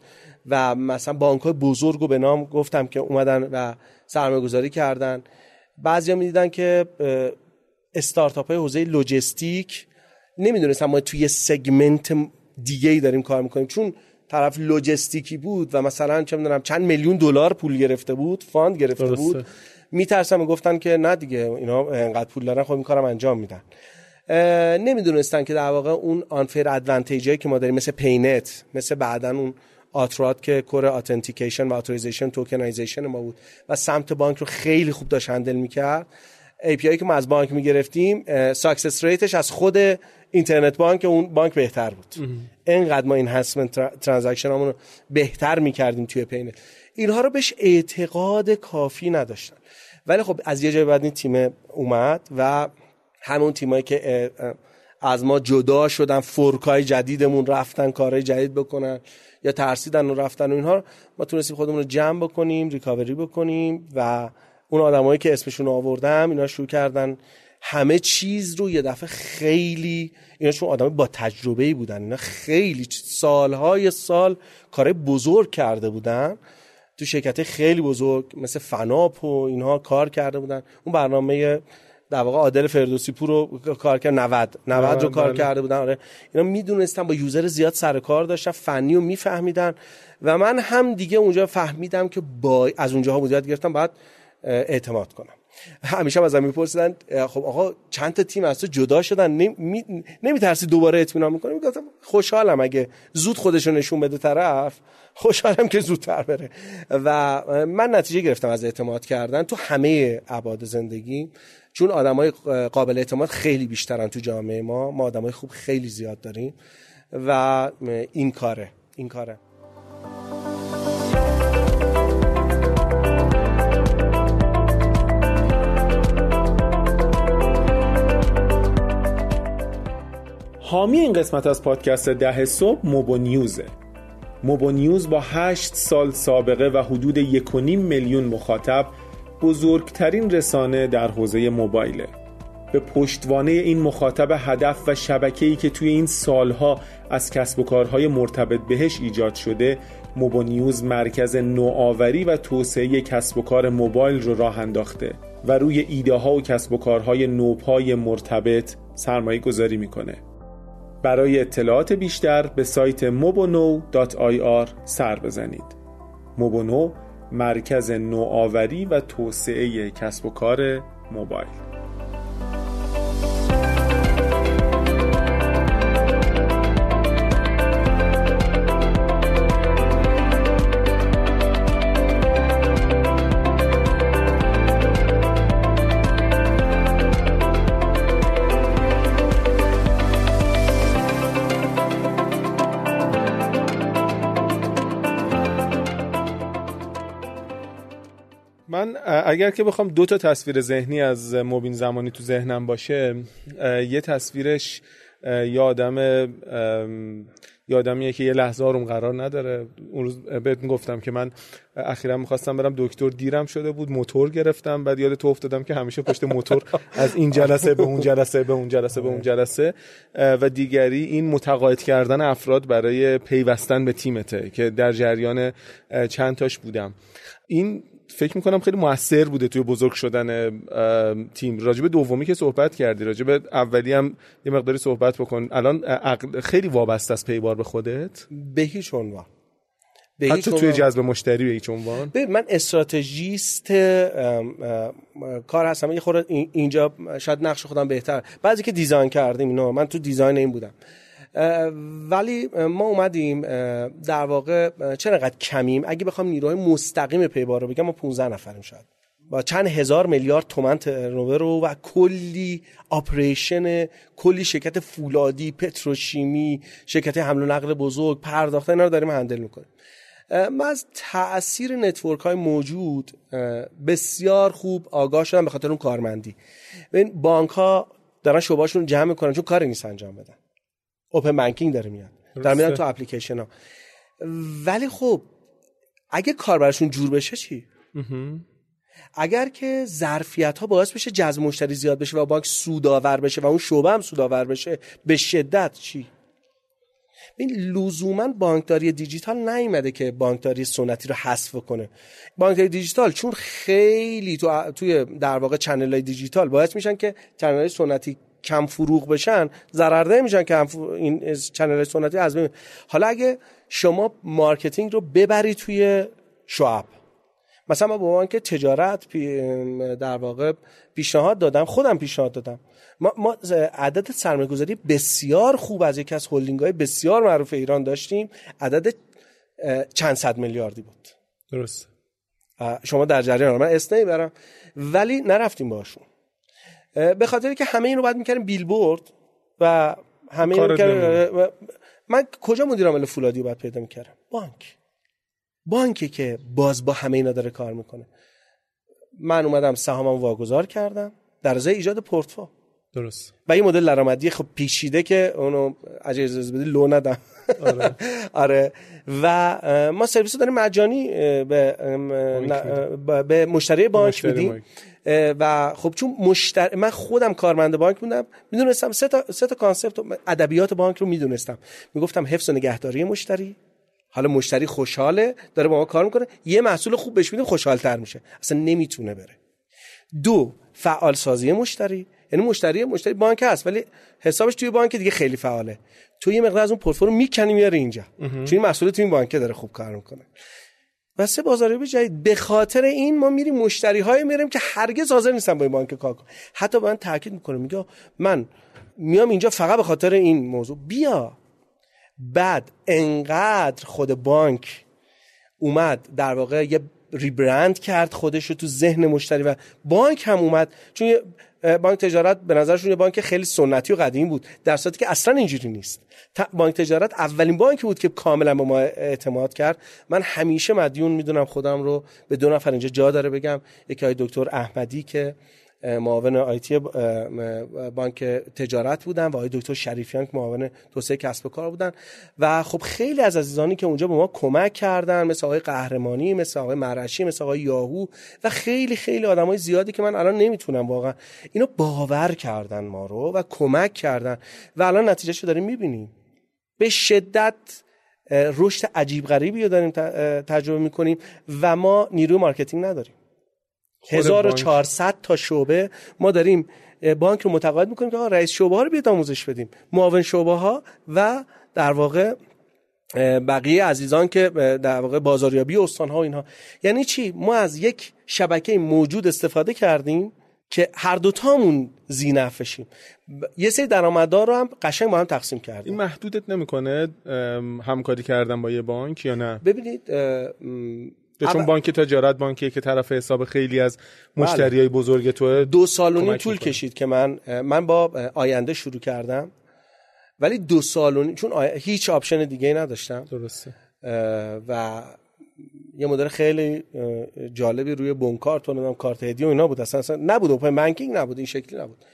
و مثلا بانک های بزرگ رو به نام گفتم که اومدن و سرمایه گذاری کردن. بعضیا می‌دیدن که استارتاپ های حوزه لوجستیک نمی‌دونستم ما توی segment دیگه ای داریم کار می‌کنیم. چون طرف لجستیکی بود و مثلا چه می‌دونم چند میلیون دلار پول گرفته بود fund گرفته بود میترسم گفتن که نه دیگه اینا انقدر پول دارن خب این کارم انجام میدن. نمی‌دونستن که در واقع اون unfair advantage ی که ما داریم مثل پینت مثل بعدا اون آترات که core authentication و authorization tokenization ما بود و سمت بانک رو خیلی خوب داشت handle می‌کرد. API که ما از بانک می‌گرفتیم success rate ش از خود اینترنت بانک اون بانک بهتر بود. اینقدر ما این هسمنت transaction رو بهتر می‌کردیم توی پینت اینها رو بهش اعتقاد کافی نداشتن. ولی خب از یه جای بعد این تیم اومد و همون تیمایی که از ما جدا شدن fork ای جدیدمون رفتن کارهای جدید بکنن یا ترسیدن و رفتن و اینها ما تونستیم خودمون رو جمع بکنیم recovery بکنیم و اون آدمایی که اسمشون آوردم اینا شروع کردن. همه چیز رو یه دفعه خیلی اینا چون آدم با تجربه ای بودن اینا خیلی سالهای سال کار بزرگ کرده بودن. تو شرکت خیلی بزرگ مثل فناپ و اینها کار کرده بودن. اون برنامه در واقع عادل فردوسی پور رو کار کرد 90 90 رو کار بله. کرده بودن. آره. اینا می‌دونستن با یوزر زیاد سر کار داشتن فنی و میفهمیدن. و من هم دیگه اونجا فهمیدم که با از اونجاها مدیریت گرفتم بعد اعتماد کنم. <laughs> همیشه از میپرسیدن خب آقا چند تا تیم از تو جدا شدن؟ نمیترسی دوباره اطمینان می‌کنه می‌گفتم خوشحالم اگه زود خودشو نشون بده طرف خوشحالم که زودتر بره. و من نتیجه گرفتم از اعتماد کردن تو همه ابعاد زندگی. چون آدمای قابل اعتماد خیلی بیشترن تو جامعه ما ما آدمای خوب خیلی زیاد داریم و این کاره این کاره. حامی این قسمت از پادکست ده صبح موبو نیوزه. موبو نیوز با هشت سال سابقه و حدود یک میلیون مخاطب بزرگترین رسانه در حوزه موبایله به پشتوانه این مخاطب هدف و شبکه‌ای که توی این سالها از کسب و کارهای مرتبط بهش ایجاد شده موبو نیوز مرکز نوآوری و توسعه کسب و کار موبایل رو راه انداخته و روی ایده ها و کسب و کارهای نوپای مرتبط سرمایه گذاری می‌کنه برای اطلاعات بیشتر به سایت mobono.ir سر بزنید. موبونو مرکز نوآوری و توسعه کسب و کار موبایل. اگر که بخوام دو تا تصویر ذهنی از مبین زمانی تو ذهنم باشه یه تصویرش یه آدم یه آدمیه که یه لحظه آروم قرار نداره. اون روز بهتون گفتم که من اخیرا می‌خواستم برم دکتر دیرم شده بود موتور گرفتم. بعد یاد تو افتادم که همیشه پشت موتور از این جلسه به اون جلسه به اون جلسه به اون جلسه. و دیگری این متقاعد کردن افراد برای پیوستن به تیمته که در جریان چند تاش بودم. این فکر می‌کنم خیلی موثر بوده توی بزرگ شدن تیم. راجب دومی که صحبت کردی راجب اولی هم یه مقداری صحبت بکن. الان خیلی وابسته است پیبار به خودت؟ به هیچ عنوان. به حتی توی جذب مشتری به هیچ عنوان؟ من استراتژیست کار هستم. یه خورده اینجا شاید نقش خودم بهتر بعضی که دیزاین کردیم اینو من تو دیزاین این بودم. ولی ما اومدیم در واقع چقدر کمیم؟ اگه بخوام نیروهای مستقیم پیبار رو بگم ما 15 نفریم شاید. با چند هزار میلیارد تومن turnover رو و کلی operation کلی شرکت فولادی پتروشیمی شرکت حمل و نقل بزرگ پرداخته اینا رو داریم handle می‌کنیم. من از تاثیر network های موجود بسیار خوب آگاه شدم به خاطر اون کارمندی. ببین بانک ها دارن شعبهاشون جمع می‌کنن چون کاری نیست انجام بدن. open banking داره میاد. در میاد تو اپلیکیشن ها ولی خب اگه کار براشون جور بشه چی؟ اگر که ظرفیت ها باعث بشه جذب مشتری زیاد بشه و بانک سودآور بشه و اون شعبه هم سودآور بشه به شدت چی؟ این لزوما بانکداری دیجیتال نیومده که بانکداری سنتی رو حذف کنه. بانکداری دیجیتال چون خیلی تو توی در واقع channel های دیجیتال باعث میشن که channel های سنتی کم فروغ بشن ضرر میشن که این channel سنتی از بین حالا اگه شما marketing رو ببری توی شعب مثلا ما به عنوان که تجارت در واقع پیشنهاد دادم خودم پیشنهاد دادم. ما, ما عدد سرمایه‌گذاری بسیار خوب از یکی از هلدینگ های بسیار معروف ایران داشتیم. عدد چند صد میلیاردی بود. درست شما در جریان من اسم برم ولی نرفتیم باشون به خاطر که همه این رو باید می‌کردیم بیلبورد و همه این رو من کجا مدیر عامل فولادی رو باید پیدا می‌کردم؟ بانک. بانکی که باز با همه اینا داره کار می‌کنه. من اومدم سهامم واگذار کردم. در ازای ایجاد پورتفو درست. و این مدل درآمدی خب پیچیده که اونو اجازه بدی لو ندم. آره. <laughs> آره. و ما سرویس داریم مجانی به به مشتری بانک میدیم. و خب چون مشتر... من خودم کارمند بانک بودم می‌دونستم سه تا سه تا concept ادبیات بانک رو می‌دونستم. می‌گفتم حفظ و نگهداری مشتری. حالا مشتری خوشحاله داره با ما کار می‌کنه. یه محصول خوب بهش میدیم خوشحالتر میشه. اصلا نمی‌تونه بره. دو فعال سازی مشتری. یعنی مشتری مشتری بانک هست ولی حسابش توی بانک دیگه خیلی فعاله. تو یه مقدار از اون پورتفولیو می‌کنی میاره اینجا. چون این مسئول تو این بانک داره خوب کار می‌کنه. و سه بازاریابی جدید به خاطر این ما میریم مشتری های میریم که هرگز حاضر نیستن با این بانک کار کنن. حتی من تاکید می‌کنه میگه من میام اینجا فقط به خاطر این موضوع. بیا. بعد انقدر خود بانک اومد در واقع یه ریبرند کرد خودش رو تو ذهن مشتری و بانک هم اومد. چون بانک تجارت به نظرشون یه بانک خیلی سنتی و قدیمی بود در صورتی که اصلا اینجوری نیست. بانک تجارت اولین بانکی بود که کاملا به ما اعتماد کرد. من همیشه مدیون می‌دونم خودم رو به دو نفر اینجا جا داره بگم. یکی های دکتر احمدی که معاون آیتی بانک تجارت بودن و آقای دکتر شریفیان که معاون توسعه کسب و کار بودن. و خب خیلی از عزیزانی که اونجا به ما کمک کردن مثل آقای قهرمانی مثل آقای مرشی مثل آقای یاهو و خیلی خیلی آدمای زیادی که من الان نمی‌تونم واقعا اینو باور کردن ما رو و کمک کردن. و الان نتیجهشو داریم می‌بینیم. به شدت رشد عجیب غریبی رو داریم تجربه می‌کنیم و ما نیروی marketing نداریم. 1400 تا شعبه ما داریم بانک رو متقاعد می‌کنیم که رئیس شعبه ها رو بیاد آموزش بدیم. معاون شعبه ها و در واقع بقیه عزیزان که در واقع بازاریابی استان ها و اینها. یعنی چی؟ ما از یک شبکه موجود استفاده کردیم که هر دو تامون زینفشیم یه سری درآمدها رو هم قشنگ با هم تقسیم کردیم. این محدودت نمی‌کنه همکاری کردن با یه بانک یا نه؟ ببینید چون بانک تجارت بانکیه که طرف حساب خیلی از مشتری های بزرگ تو دو سال و نیم طول کشید که من من با آینده شروع کردم. ولی دو سال و نیم چون هیچ option دیگه نداشتم. درسته. و یه مدل خیلی جالبی روی بونکار تو کارت هدیه و اینا بود. اصلا, اصلا نبود. open banking نبود. این شکلی نبود.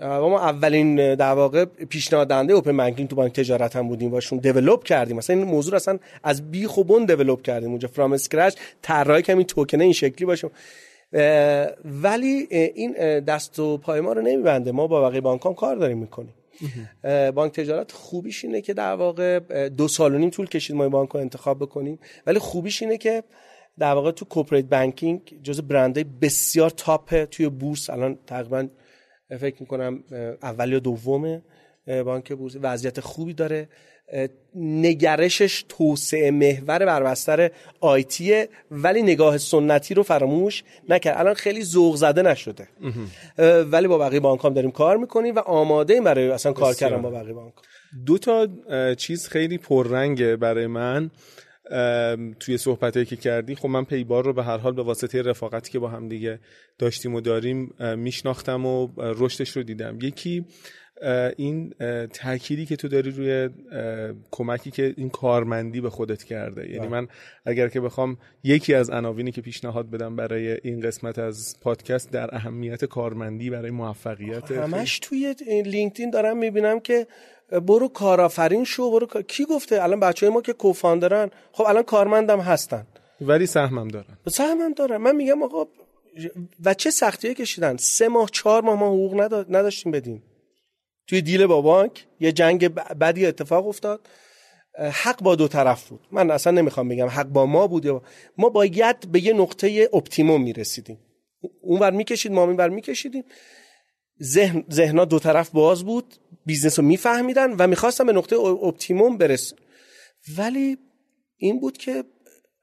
و ما اولین در واقع پیشنهاد open banking تو بانک تجارت هم بودیم باشون develop کردیم. مثلا این موضوع اصلا از بیخ و بن develop کردیم اونجا from scratch طراحی کمی توکنه این شکلی باشه. ولی این دست و پای ما رو نمیبنده. ما با بقیه بانک هم کار داریم می‌کنیم. بانک تجارت خوبیش اینه که در واقع دو سال و نیم طول کشید ما بانک رو انتخاب بکنیم. ولی خوبیش اینه که در واقع تو کوپریت بانکینگ جز برندهای بسیار تاپ توی بورس الان تقریبا فکر می‌کنم اول یا دوم بانک بورس. وضعیت خوبی داره. نگرشش توسعه محور بر بستر آیتیه ولی نگاه سنتی رو فراموش نکرد. الان خیلی ذوق زده نشده. ولی با بقیه بانک هم داریم کار می‌کنیم و آماده ایم برای اصلا کار کردن با بقیه بانک. دو تا چیز خیلی پررنگه برای من. توی صحبتایی که کردی خب من پیبار رو به هر حال به واسطه رفاقتی که با هم دیگه داشتیم و داریم میشناختم و رشدش رو دیدم یکی این تأکیدی که تو داری روی کمکی که این کارمندی به خودت کرده یعنی بله. من اگر که بخوام یکی از عناوینی که پیشنهاد بدم برای این قسمت از پادکست در اهمیت کارمندی برای موفقیت همش توی لینکدین دارم می‌بینم که برو کارآفرین شو برو کی گفته؟ الان بچه های ما که co-founder ن. خب الان کارمندم هستن. ولی سهمم دارن. سهمم دارن من میگم آقا و چه سختیه کشیدن. سه ماه چهار ماه ما حقوق نداشتیم بدیم. توی deal با بانک یه جنگ بدی اتفاق افتاد. حق با دو طرف بود. من اصلا نمی‌خوام بگم حق با ما بود ما باید به یه نقطه optimum می‌رسیدیم. اونور می‌کشید ما اینور میکشیدیم. ذهن ذهنا دو طرف باز بود business رو میفهمیدن و می‌خواستن به نقطه optimum برسن. ولی این بود که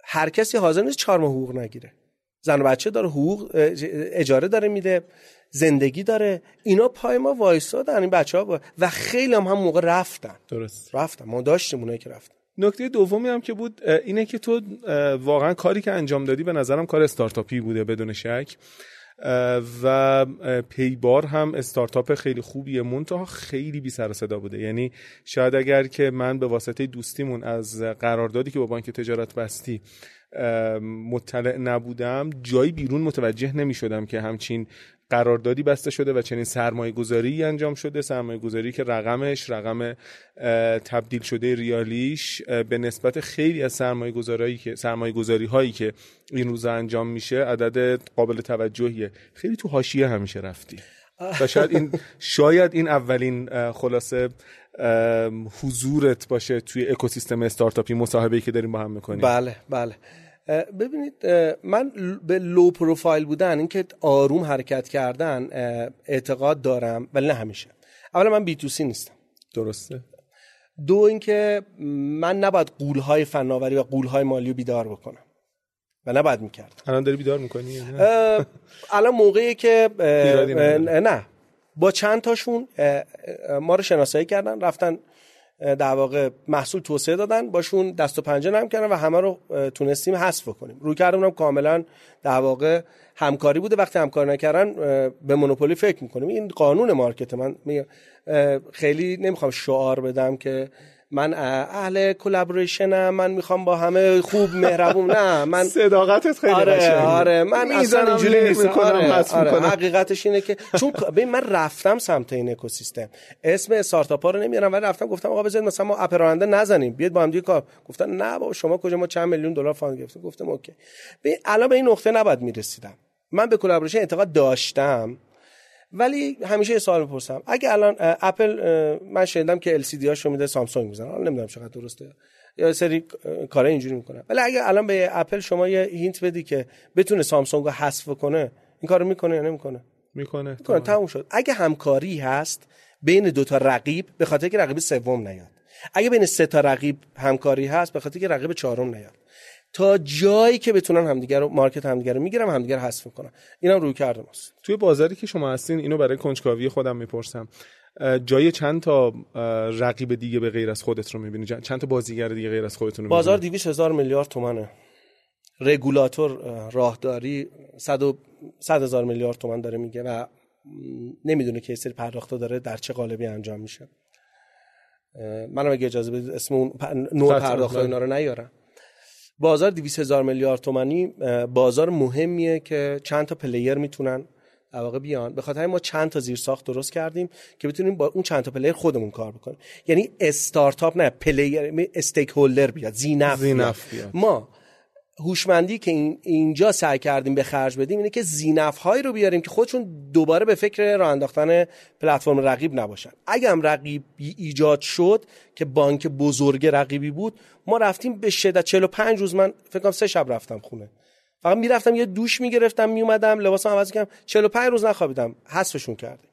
هر کسی حاضر نیست چهار ماه حقوق نگیره. زن و بچه داره حقوق اجاره داره میده زندگی داره. اینا پای ما وایسادن این بچه ها و خیلی هم هم موقع رفتن. درست. رفتن. ما داشتیم اونایی که رفتن. نکته دومی هم که بود اینه که تو واقعا کاری که انجام دادی به نظرم کار استارتاپی بوده بدون شک. و پیبار هم استارتاپ خیلی خوبیه. منتها خیلی بی سر صدا بوده. یعنی شاید اگر که من به واسطه دوستیمون از قراردادی که با بانک تجارت بستی مطلع نبودم جایی بیرون متوجه نمی شدم که همچین قراردادی بسته شده و چنین سرمایه گذاری انجام شده. سرمایه گذاری که رقمش رقم تبدیل شده ریالیش به نسبت خیلی از سرمایه گذاری که سرمایه گذاری هایی که این روزا انجام میشه عدد قابل توجهیه. خیلی تو حاشیه همیشه رفتی. و شاید این شاید این اولین خلاصه حضورت باشه توی اکوسیستم استارتاپی مصاحبه‌ای که داریم با هم می‌کنیم. بله بله. ببینید من به لو پروفایل بودن اینکه آروم حرکت کردن اعتقاد دارم ولی نه همیشه. اولا من بی تو سی نیستم. درسته. دو اینکه من نباید قولهای فناوری و قولهای مالی رو بیدار بکنم. و نباید می‌کرد الان داری بیدار می‌کنی؟ الان موقعی که نه. با چند تاشون ما رو شناسایی کردن رفتن در واقع محصول توسعه دادن باشون دست و پنجه نرم کردن و همه رو تونستیم حذف کنیم روی کردمونم کاملا در واقع همکاری بوده. وقتی همکاری نکردن به monopoly فکر می‌کنیم. این قانون market من خیلی نمی‌خوام شعار بدم که من اهل collaboration م من می‌خوام با همه خوب مهربون نه من <laughs> صداقتت خیلی آره آره من اصلا اینجوری می‌کنم آره, آره. حقیقتش اینه که چون <laughs> ببین من رفتم سمت این اکوسیستم. اسم استارتاپ ها رو نمیارم ولی رفتم گفتم آقا بذارید مثلا ما اپرانده نزنیم. بیاد با هم دیگه کار گفتن نه بابا شما کجا؟ ما چند میلیون دلار fund گرفتیم. گفتم okay. الان به این نقطه نباید می‌رسیدم. من به collaboration اعتقاد داشتم. ولی همیشه یه سوال می‌پرسم. اگه الان اپل من شنیدم که LCD هاشو میده سامسونگ می‌زنه حالا نمی‌دونم چقدر درسته. یا یه سری کارا اینجوری می‌کنه ولی اگه الان به اپل شما یه hint بدی که بتونه سامسونگ رو حذف کنه این کارو می‌کنه یا نمی‌کنه؟ می‌کنه. می‌کنه. تموم شد. اگه همکاری هست بین دو تا رقیب به خاطر که رقیب سوم نیاد. اگه بین سه تا رقیب همکاری هست به خاطر که رقیب چهارم نیاد. تا جایی که بتونن همدیگه رو مارکت همدیگه رو می‌گیرم همدیگه رو حذف می‌کنن. اینم روی کرده ماست. توی بازاری که شما هستین اینو برای کنجکاوی خودم می‌پرسم. جای چند تا رقیب دیگه به غیر از خودت رو می‌بینی؟ چند تا بازیگر دیگه غیر از خودتون رو بازار 200 هزار میلیارد تومنه. رگولاتور راهداری 100 هزار میلیارد تومن داره میگه و نمی‌دونه که سری پرداخت داره در چه قالبی انجام میشه. منم اگه اجازه بدید اسم اون نوع پرداخت اینا رو نیارم. بازار 200 هزار میلیارد تومانی بازار مهمیه که چند تا player می‌تونن. در واقع بیان. به خاطر ما چند تا زیر ساخت درست کردیم که بتونیم با اون چند تا player خودمون کار بکنیم. یعنی استارتاپ نه player stakeholder بیاد ذینفع, ذینفع بیاد. ما هوشمندی که اینجا سعی کردیم به خرج بدیم اینه که ذینفع هایی رو بیاریم که خودشون دوباره به فکر راه انداختن پلتفرم رقیب نباشن. اگه هم رقیب ایجاد شد که بانک بزرگ رقیبی بود ما رفتیم به شدت 45 روز من فکر سه شب رفتم خونه. فقط می‌رفتم یه دوش می‌گرفتم میومدم لباسم عوض کردم 45 روز نخوابیدم. حذفشون کردیم.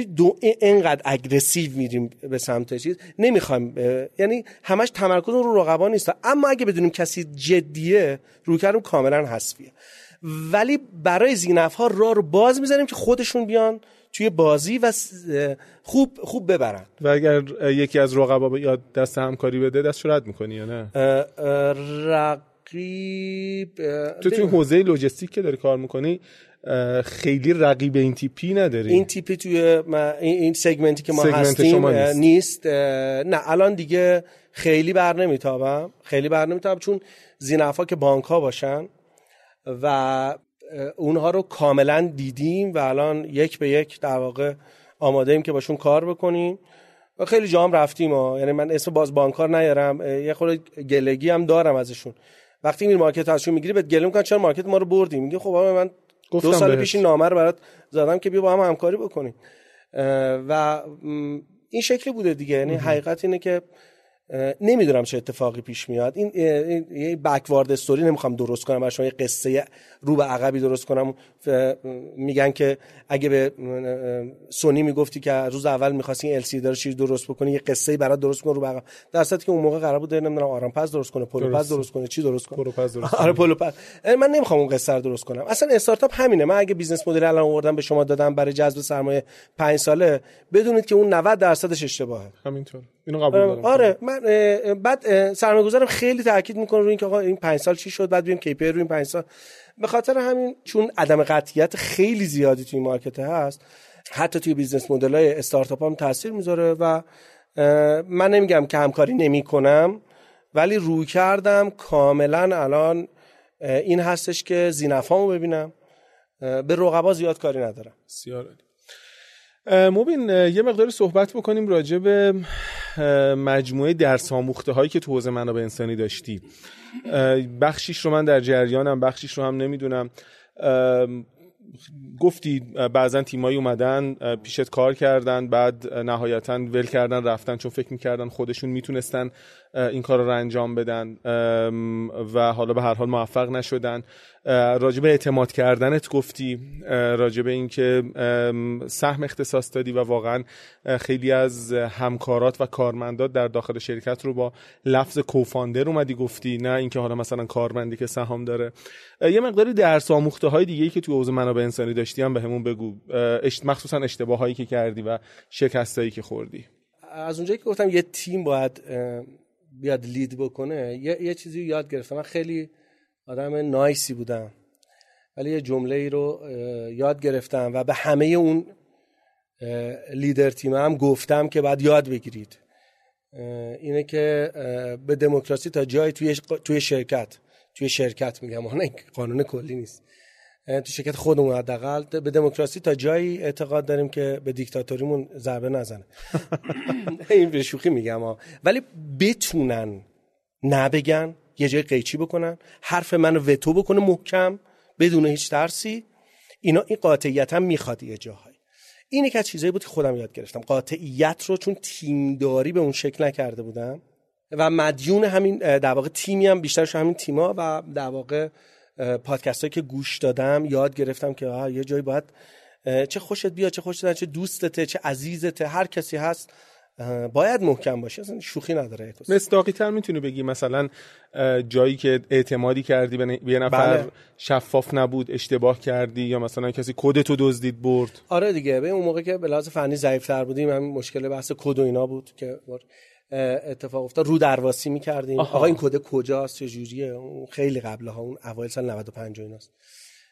دو اینقدر اگریسیو میریم به سمت چیز. نمی‌خوایم یعنی همش تمرکز رو رقبا نیست. اما اگه بدونیم کسی جدیه روی کردم کاملا حذفیه. ولی برای زینف ها راه رو باز می‌ذاریم که خودشون بیان توی بازی و خوب خوب ببرن. و اگر یکی از رقبا یا دست همکاری بده دست رد می‌کنی یا نه؟ رقیب تو توی حوزه لوجستیک که داری کار می‌کنی خیلی رقیب این تیپی نداری. این تیپی توی این سگمنتی که ما هستیم نیست. نه الان دیگه خیلی بر نمیتابم. خیلی بر نمیتابم چون زینفا که بانک ها باشن و اونها رو کاملا دیدیم و الان یک به یک در واقع آماده ایم که باشون کار بکنیم. و خیلی جام رفتیم ها. یعنی من اسم باز بانکار نیارم. یه خورده گلگی هم دارم ازشون. وقتی این مارکت ازشون می‌گیری بهت گله می‌کنن. چرا مارکت ما رو بردیم میگه خب من دو سال پیش این نامه رو برات زدم که بیا با هم همکاری بکنیم. و این شکلی بوده دیگه. یعنی حقیقت اینه که نمی‌دونم چه اتفاقی پیش میاد. این یه بکوارد استوری نمی‌خوام درست کنم برای شما یه قصه رو به عقبی درست کنم. میگن که اگه به سونی می‌گفتی که روز اول می‌خواستی ال سی داره چیز درست بکنی یه قصه برات درست کن رو به عقب. در که اون موقع قرار بود نمی‌دونم آرام پس درست کنه پولو پس درست. کنه چی درست کنه. پولو پس درست <laughs> آره پولو پس من نمی‌خوام اون قصه رو درست کنم. اصلا استارتاپ همینه. من اگه بیزنس مدل الان آوردم به شما دادم برای جذب سرمایه 5 ساله بدونید که اون 90 درصدش اشتباهه. همینطور. اینو قبول دارم. آره من بعد سرمایه‌گذارم خیلی تاکید می‌کنه روی اینکه آقا این 5 سال چی شد بعد ببینیم کی روی این 5 سال. به خاطر همین چون عدم قطعیت خیلی زیادی توی market هست حتی توی business model های استارتاپ هم تاثیر می‌ذاره و من نمیگم که همکاری نمی کنم ولی رویکردم کاملا الان این هستش که ذینفعامو ببینم به رقبا زیاد کاری ندارم. بسیار مبین یه مقدار صحبت بکنیم راجع به مجموعه درس آموخته هایی که تو حوزه منابع انسانی داشتی. بخشیش رو من در جریانم بخشیش رو هم نمی‌دونم. گفتی بعضا تیمایی اومدن پیشت کار کردن بعد نهایتا ول کردن رفتن چون فکر می‌کردن خودشون می‌تونستن این کار رو انجام بدن و حالا به هر حال موفق نشدن. راجب اعتماد کردنت گفتی راجب اینکه سهم اختصاص دادی و واقعا خیلی از همکارات و کارمندات در داخل شرکت رو با لفظ کوفاندر اومدی گفتی نه اینکه حالا مثلا کارمندی که سهام داره. یه مقداری درس آموخته های دیگه ای که تو حوزه منابع انسانی داشتی هم بهمون به بگو مخصوصا اشتباه هایی که کردی و شکستایی که خوردی. از اونجایی که گفتم یه تیم باید بیاد لید بکنه یه, یه چیزی یاد گرفتم. من خیلی آدم نایسی بودم ولی یه جمله ای رو یاد گرفتم و به همه اون لیدر تیم هم گفتم که باید یاد بگیرید. اینه که به دموکراسی تا جای توی توی شرکت توی شرکت میگم اون قانون کلی نیست. تو شرکت خودمون حداقل. به دموکراسی تا جایی اعتقاد داریم که به دیکتاتوریمون ضربه نزنه. <laughs> این به شوخی میگم ها. ولی بتونن نبگن یه جای قیچی بکنن حرف منو وتو بکنه محکم بدون هیچ ترسی. اینا این قاطعیت هم می‌خواد یه جاهای این یک از چیزایی بود که خودم یاد گرفتم. قاطعیت رو چون تیمداری به اون شکل نکرده بودم و مدیون همین در واقع تیمی هم بیشترش همین تیما و در واقع پادکست هایی که گوش دادم یاد گرفتم که یه جایی باید چه خوشت بیاد چه خوشت چه دوستته چه عزیزته هر کسی هست باید محکم باشه اصلا شوخی نداره مصداقی تر می‌تونی بگی؟ مثلا جایی که اعتمادی کردی به یه نفر بله. شفاف نبود اشتباه کردی یا مثلا کسی کدتو دزدید برد؟ آره دیگه به اون موقع که به لحاظ فنی ضعیف بودیم همین مشکل بحث کد و اینا بود که اتفاق افتاد. رو درواسی می‌کردیم. آقا این کد کجاست؟ چه جوریه؟ خیلی قبل ها اون اوایل سال 95 و ایناست.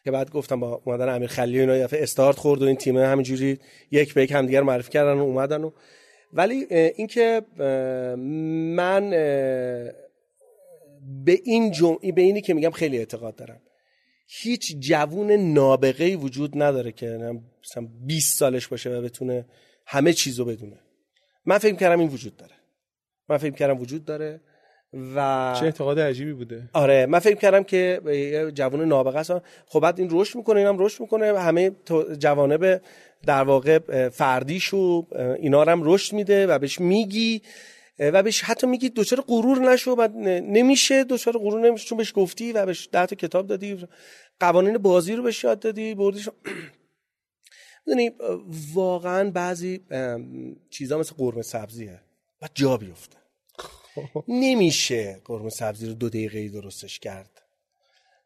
که بعد گفتم با اومدن امیر خلیلی اینا یه استارت خورد و این تیم همینجوری یک به یک همدیگر معرفی کردن و اومدن و ولی اینکه من به این جمعی به اینی که میگم خیلی اعتقاد دارم. هیچ جوون نابغه وجود نداره که مثلا 20 سالش باشه و بتونه همه چیزو بدونه. من فکر کردم این وجود داره. من فکر کردم وجود داره و چه اعتقاد عجیبی بوده. آره من فکر کردم که جوان نابغه است. خب بعد این رشد می‌کنه اینم رشد می‌کنه. همه جوانب در واقع فردیش و اینا هم رشد میده و بهش میگی و بهش حتی میگی دچار غرور نشو و نمیشه دچار غرور نمیشه چون بهش گفتی و بهش ده تا کتاب دادی قوانین بازی رو بهش یاد دادی بردیش. <clears throat> می‌دونی واقعا بعضی چیزا مثل قرمه سبزیه و جا بیفته. نمیشه قرمه سبزی رو دو دقیقه درستش کرد.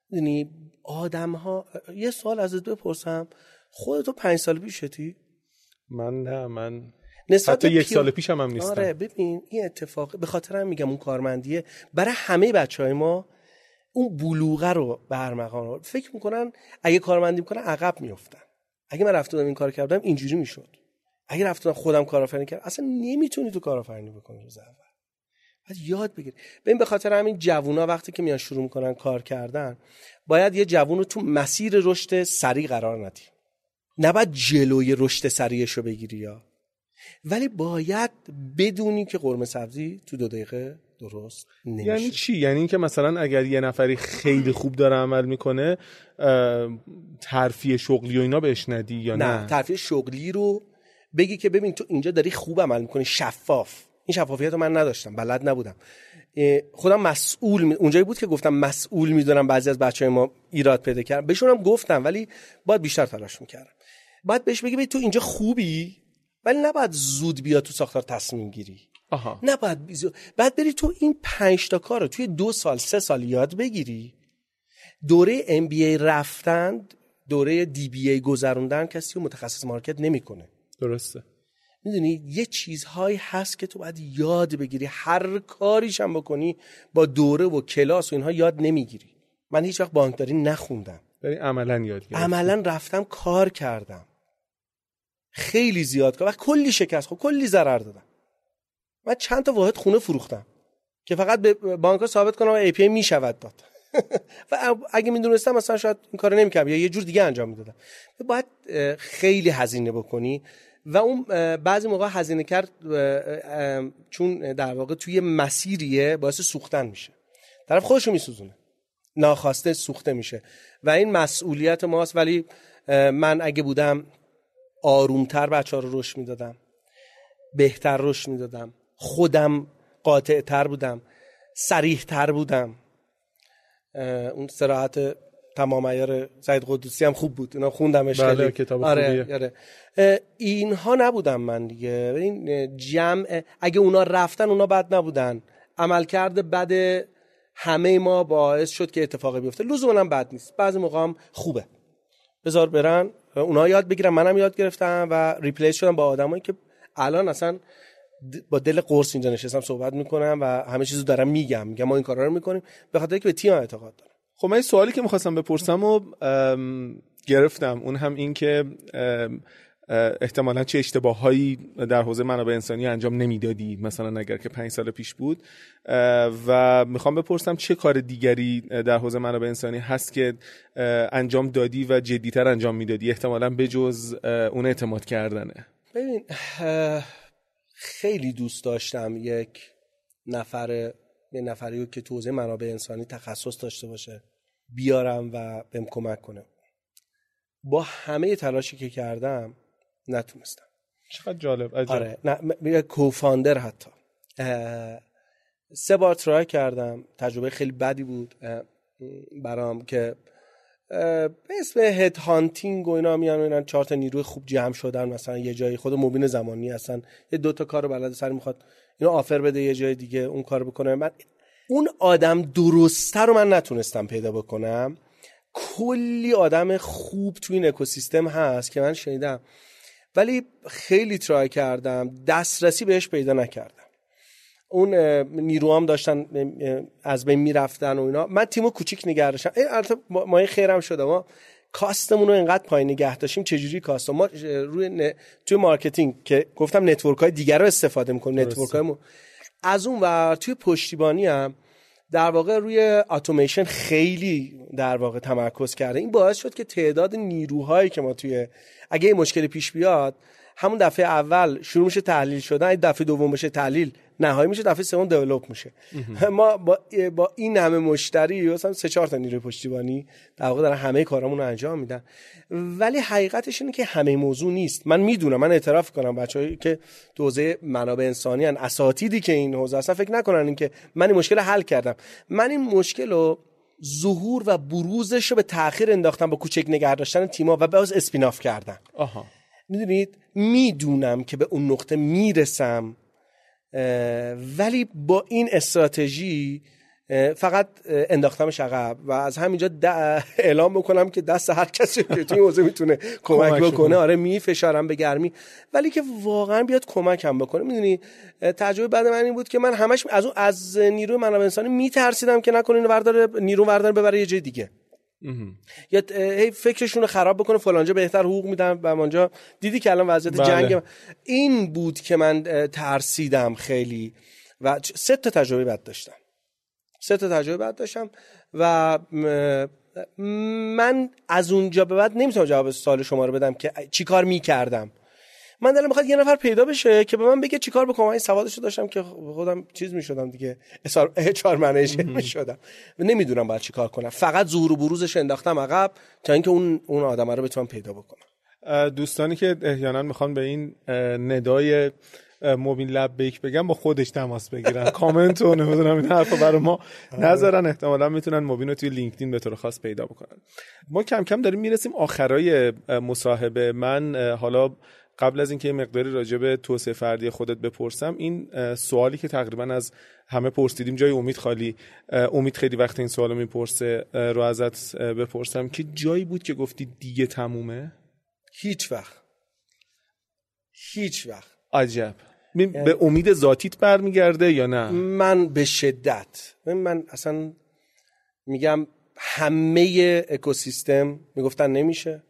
می‌دونی آدم ها یه سوال از بپرسم. خودتو پنج سال پیشتی؟ من نه من نسبت حتی یک سال پیش هم, هم نیستم. آره ببین این اتفاق به خاطر هم میگم اون کارمندیه. برای همه بچه های ما اون بلوغه رو برمغان رو فکر می‌کنن اگه کارمندی می‌کنن عقب میفتن اگه من رفتم این کار کردم اینجوری می‌شد. اگه رفتم خودم کارآفرینی کردم اصلا نمی‌تونی تو کارآفرینی بکنی روز اول باید یاد بگیر ببین به خاطر همین جوونا وقتی که میان شروع می‌کنن کار کردن باید یه جوون رو تو مسیر رشد سریع قرار ندی. نباید جلوی رشد سریعش رو بگیری یا. ولی باید بدونی که قرمه سبزی تو دو دقیقه درست نمیشه. یعنی چی؟ یعنی اینکه مثلا اگر یه نفری خیلی خوب داره عمل می‌کنه ترفیع شغلی و اینا بهش ندی یا نه نه؟ ترفیع شغلی رو بگی که ببین تو اینجا داری خوب عمل می‌کنی شفاف. این شفافیت رو من نداشتم بلد نبودم. خودم مسئول می... اونجایی بود که گفتم مسئول می‌دونم بعضی از بچه های ما ایراد پیدا کردن. بهشون هم گفتم ولی باید بیشتر تلاش می‌کردم. باید بهش بگی تو اینجا خوبی ولی نباید زود بیا تو ساختار تصمیم گیری. آها. نباید بیزو... بعد بری تو این پنج تا کار رو توی دو سال سه سال یاد بگیری. دوره ام بی رفتن دوره دی بی ای گذروندن کسی متخصص مارکت نمی‌کنه. درسته. می‌دونی یه چیزهایی هست که تو باید یاد بگیری. هر کاریش هم بکنی با دوره و کلاس و اینها یاد نمی‌گیری. من هیچ وقت بانکداری نخوندم. ولی عملا یاد گرفتم عملا رفتم کار کردم. خیلی زیاد کار. و کلی شکست خب کلی ضرر دادم. من چند تا واحد خونه فروختم که فقط به بانک ثابت کنم ای پی می‌شود داد. <laughs> و اگه می‌دونستم مثلا شاید این کارو نمی‌کردم. یا یه جور دیگه انجام می‌دادم. باید خیلی هزینه بکنی. و اون بعضی موقع هزینه کرد چون در واقع توی مسیریه باعث سوختن میشه. طرف خودشو میسوزونه. ناخواسته سوخته میشه. و این مسئولیت ماست ولی من اگه بودم آرومتر بچه ها رو رشد می‌دادم. بهتر رشد می‌دادم. خودم قاطع تر بودم. سریح تر بودم اون سراحت تمام ایار سعید قدوسی هم خوب بود. اینا خوندمش بله کتاب آره, آره. اینها نبودم من دیگه. این جمع اگه اونا رفتن اونا بد نبودن. عملکرد بد همه ما باعث شد که اتفاقی بیفته. لزوما هم بد نیست. بعضی موقع هم خوبه. بذار برن. اونا یاد بگیرن. منم یاد گرفتم و ریپلیس شدم با آدمایی که الان اصلا با دل قرص اینجا نشستم صحبت می‌کنم و همه چیزو دارم میگم. میگم ما این کارا رو می‌کنیم. به خاطر که به تیم اعتقاد دارم. خب من سوالی که می‌خواستم بپرسم و گرفتم. اون هم این که احتمالا چه اشتباههایی در حوزه منابع انسانی انجام نمی‌دادی مثلا اگر که پنج سال پیش بود. و می‌خوام بپرسم چه کار دیگری در حوزه منابع انسانی هست که انجام دادی و جدیتر انجام می‌دادی؟ احتمالا به جز اون اعتماد کردنه. ببین خیلی دوست داشتم یک نفر یه نفری که تو حوزه منابع انسانی تخصص داشته باشه بیارم و بهم کمک کنه. با همه تلاشی که کردم نتونستم. چقدر جالب عجب. آره نه کوفاندر حتی. سه بار ترای کردم تجربه خیلی بدی بود برام که به اسم هد هانتینگ و اینا میان اینا چهار تا نیروی خوب جمع شدن مثلا یه جایی خود مبین زمانی هستن. یه دو تا کارو بلد سر می‌خواد اینو آفر بده یه جای دیگه اون کارو بکنه. من اون آدم درسته رو من نتونستم پیدا بکنم. کلی آدم خوب تو این اکوسیستم هست که من شنیدم. ولی خیلی ترای کردم دسترسی بهش پیدا نکردم. اون نیروام داشتن از بین می‌رفتن و اینا. من تیمو کوچیک نگه داشتم. البته ما خیرم شده. ما cost مون رو اینقدر پایین نگه داشتیم. چجوری cost؟ ما روی توی marketing که گفتم network های دیگر رو استفاده می‌کنیم. network از اون و توی پشتیبانی هم در واقع روی اتوماسیون خیلی در واقع تمرکز کرده. این باعث شد که تعداد نیروهایی که ما توی اگه این مشکلی پیش بیاد همون دفعه اول شروع میشه تحلیل شدن این دفعه دوم بشه تحلیل نهایی میشه دفعه سوم دیولپ میشه. ما با, با این همه مشتری مثلا سه چهار تا نیروی پشتیبانی در واقع دارن همه کارامون رو انجام میدن. ولی حقیقتش اینه که همه موضوع نیست. من می‌دونم من اعتراف کنم بچه‌ای که دوزه منابع انسانی ان اساتیدی که این حوزه اصلا فکر نکنن اینکه من این مشکل حل کردم. من این مشکل رو ظهور و بروزش رو به تاخیر انداختم با کوچک نگه داشتن تیما و باز اسپیناف کردن. آها. می‌دونید؟ می‌دونم که به اون نقطه می‌رسم ولی با این استراتژی فقط انداختمش عقب و از همینجا اعلام بکنم که دست هر کسی که توی حوزه می‌تونه <laughs> کمک بکنه. آره می فشارم به گرمی. ولی که واقعا بیاد کمکم بکنه. می‌دونی؟ تجربه بعد من این بود که من همش از از نیروی منابع انسانی میترسیدم که نکنه اینو ورداره نیرو ورداره ببره یه جای دیگه. یا هی فکرشون رو خراب بکنه فلانجا بهتر حقوق میدن و اونجا دیدی که الان وضعیت بله. جنگ این بود که من ترسیدم خیلی. و سه تا تجربه بد داشتم. سه تا تجربه بد داشتم و من از اونجا به بعد نمی‌تونم جواب سوال شما رو بدم که چیکار می‌کردم. من دلم می‌خواد یه نفر پیدا بشه که به من بگه چیکار بکنم. این سوادشو داشتم که خودم چیز می‌شدم دیگه. اچ ار منیجر می‌شدم. و نمی‌دونم باید چیکار کنم. فقط ظهور و بروزش انداختم عقب تا اینکه اون اون آدم رو بتونم پیدا بکنم. دوستانی که احیانا می‌خوان به این ندای موبین لب بیک بگم با خودش تماس بگیرن. <laughs> کامنت و نمی‌دونم این حرفا برای ما آره. نذارن. احتمالا می‌تونن موبین رو توی لینکدین به طور خاص پیدا بکنن. ما کم کم داریم می‌رسیم آخرای مصاحبه. من حالا قبل از اینکه مقداری راجع به توسعه فردی خودت بپرسم این سوالی که تقریبا از همه پرسیدیم جای امید خالی امید خیلی وقت این سوالو می‌پرسه رو ازت بپرسم. که جایی بود که گفتی دیگه تمومه؟ هیچ وقت. هیچ وقت. عجب. به امید ذاتیت برمیگرده یا نه؟ من به شدت. من اصلا میگم همه اکوسیستم می‌گفتن نمیشه.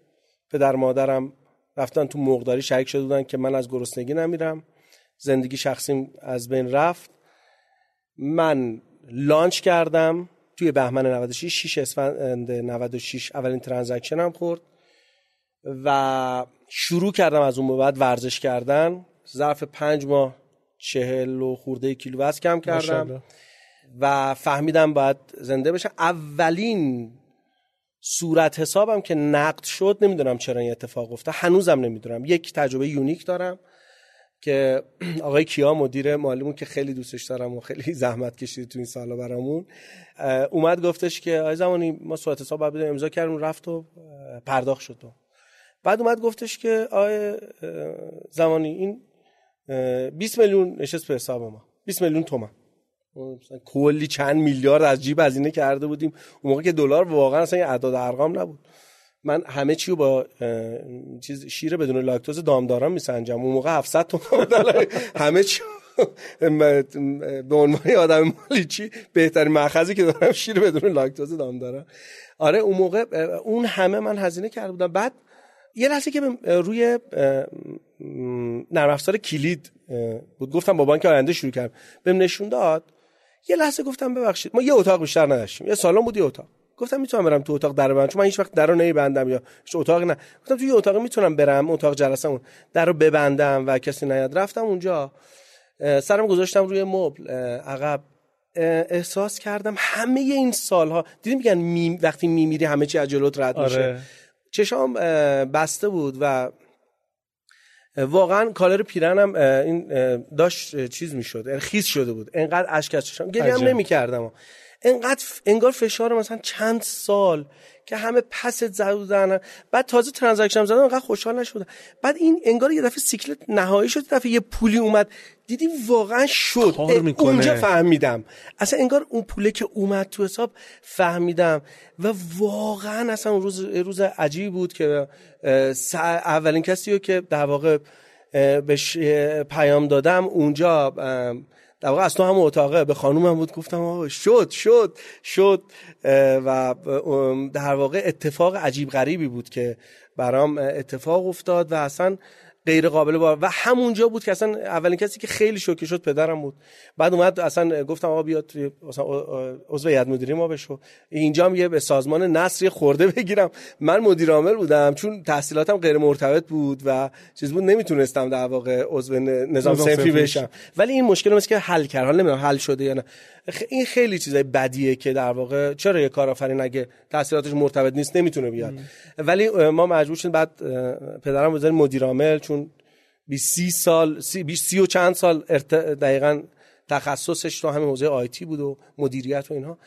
پدر مادرم رفتن تو مقداری شریک شده بودن که من از گرسنگی نمیرم. زندگی شخصیم از بین رفت. من لانچ کردم. توی بهمن 96 6 اسفند 96 اولین ترانزکشن هم خورد و شروع کردم از اون بعد ورزش کردن. ظرف پنج ماه چهل و خورده کیلو وزن کم کردم و فهمیدم باید زنده بشم. اولین صورت حسابم که نقد شد نمی‌دونم چرا این اتفاق افتاد. هنوزم نمی‌دونم. یک تجربه یونیک دارم که <clears throat> آقای کیا مدیر مالیمون که خیلی دوستش دارم و خیلی <laughs> زحمت کشید تو این سالا برامون اومد گفتش که آقای زمانی ما صورت حساب بعد امضا کردیم رفت و پرداخت شد. و بعد اومد گفتش که آقای زمانی این 20 میلیون نشست به حساب ما. 20 میلیون تومن. کلی چند میلیارد از جیب هزینه کرده بودیم. اون موقع که دلار واقعا اصلا یه اعداد ارقام نبود. من همه چی با چیز شیر بدون لاکتوز دامداران میسنجم. اون موقع 700 تومن همه چی به عنوان آدم مالی چی بهترین مأخذی که دارم شیر بدون لاکتوز دارم آره اون موقع اون همه من هزینه کرده بودم. بعد یه لحظه که روی نرم افزار کلید بود گفتم با بانک آینده شروع کردم. بهم نشون داد یه لحظه گفتم ببخشید ما یه اتاق بیشتر نداشتیم یه سالن بود یه اتاق. گفتم می‌تونم برم تو اتاق در ببندم چون من هیچ وقت در رو نمیبندم یا هیچ اتاقی نه. گفتم تو یه اتاق می‌تونم برم اتاق جلسه اون در رو ببندم و کسی نیاد. رفتم اونجا سرم گذاشتم روی مبل عقب. احساس کردم همه این سالها دیدیم میگن می... وقتی میمیری همه چی از جلوت رد میشه. آره. چشام بسته بود و واقعا collar پیرنم این داشت چیز می‌شد یعنی خیس شده بود. انقدر اشک از چشام گریه هم نمی‌کردم. انقدر انگار فشار مثلا چند سال که همه پست زدن. بعد تازه transaction زدن انقدر خوشحال نشدم. بعد این انگار یه دفعه سیکلت نهایی شد دفعه یه پولی اومد. دیدی واقعا شد. اونجا فهمیدم. اصلا انگار اون پوله که اومد تو حساب فهمیدم. و واقعا اصلا اون روز روز عجیبی بود که اولین کسی رو که در واقع بهش پیام دادم اونجا در واقع از تو هم اتاقه به خانومم بود گفتم آقا شد شد شد. و در واقع اتفاق عجیب غریبی بود که برام اتفاق افتاد و اصلا غیر قابل بار و همونجا بود که اصلا اولین کسی که خیلی شوکه شد پدرم بود. بعد اومد اصلا گفتم آقا بیاد مثلا عضو هیئت مدیره ما بشو. اینجا هم یه سازمان نصری خورده <laughs> بگیرم. من مدیر عامل بودم چون تحصیلاتم غیر مرتبط بود و چیز بود نمی‌تونستم در واقع عضو نظام صنفی بشم. ولی این مشکل که حل کرد. حالا نمی‌دونم حل شده یا نه. این خیلی چیزای بدیه که در واقع چرا یه کارآفرین اگه تحصیلاتش مرتبط نیست نمی‌تونه بیاد. ولی ما مجبور شدیم بعد پدرم بذاریم مدیر عامل چون 20 سال 20 و چند سال دقیقا تخصصش تو همین حوزه آیتی بود و مدیریت و اینها.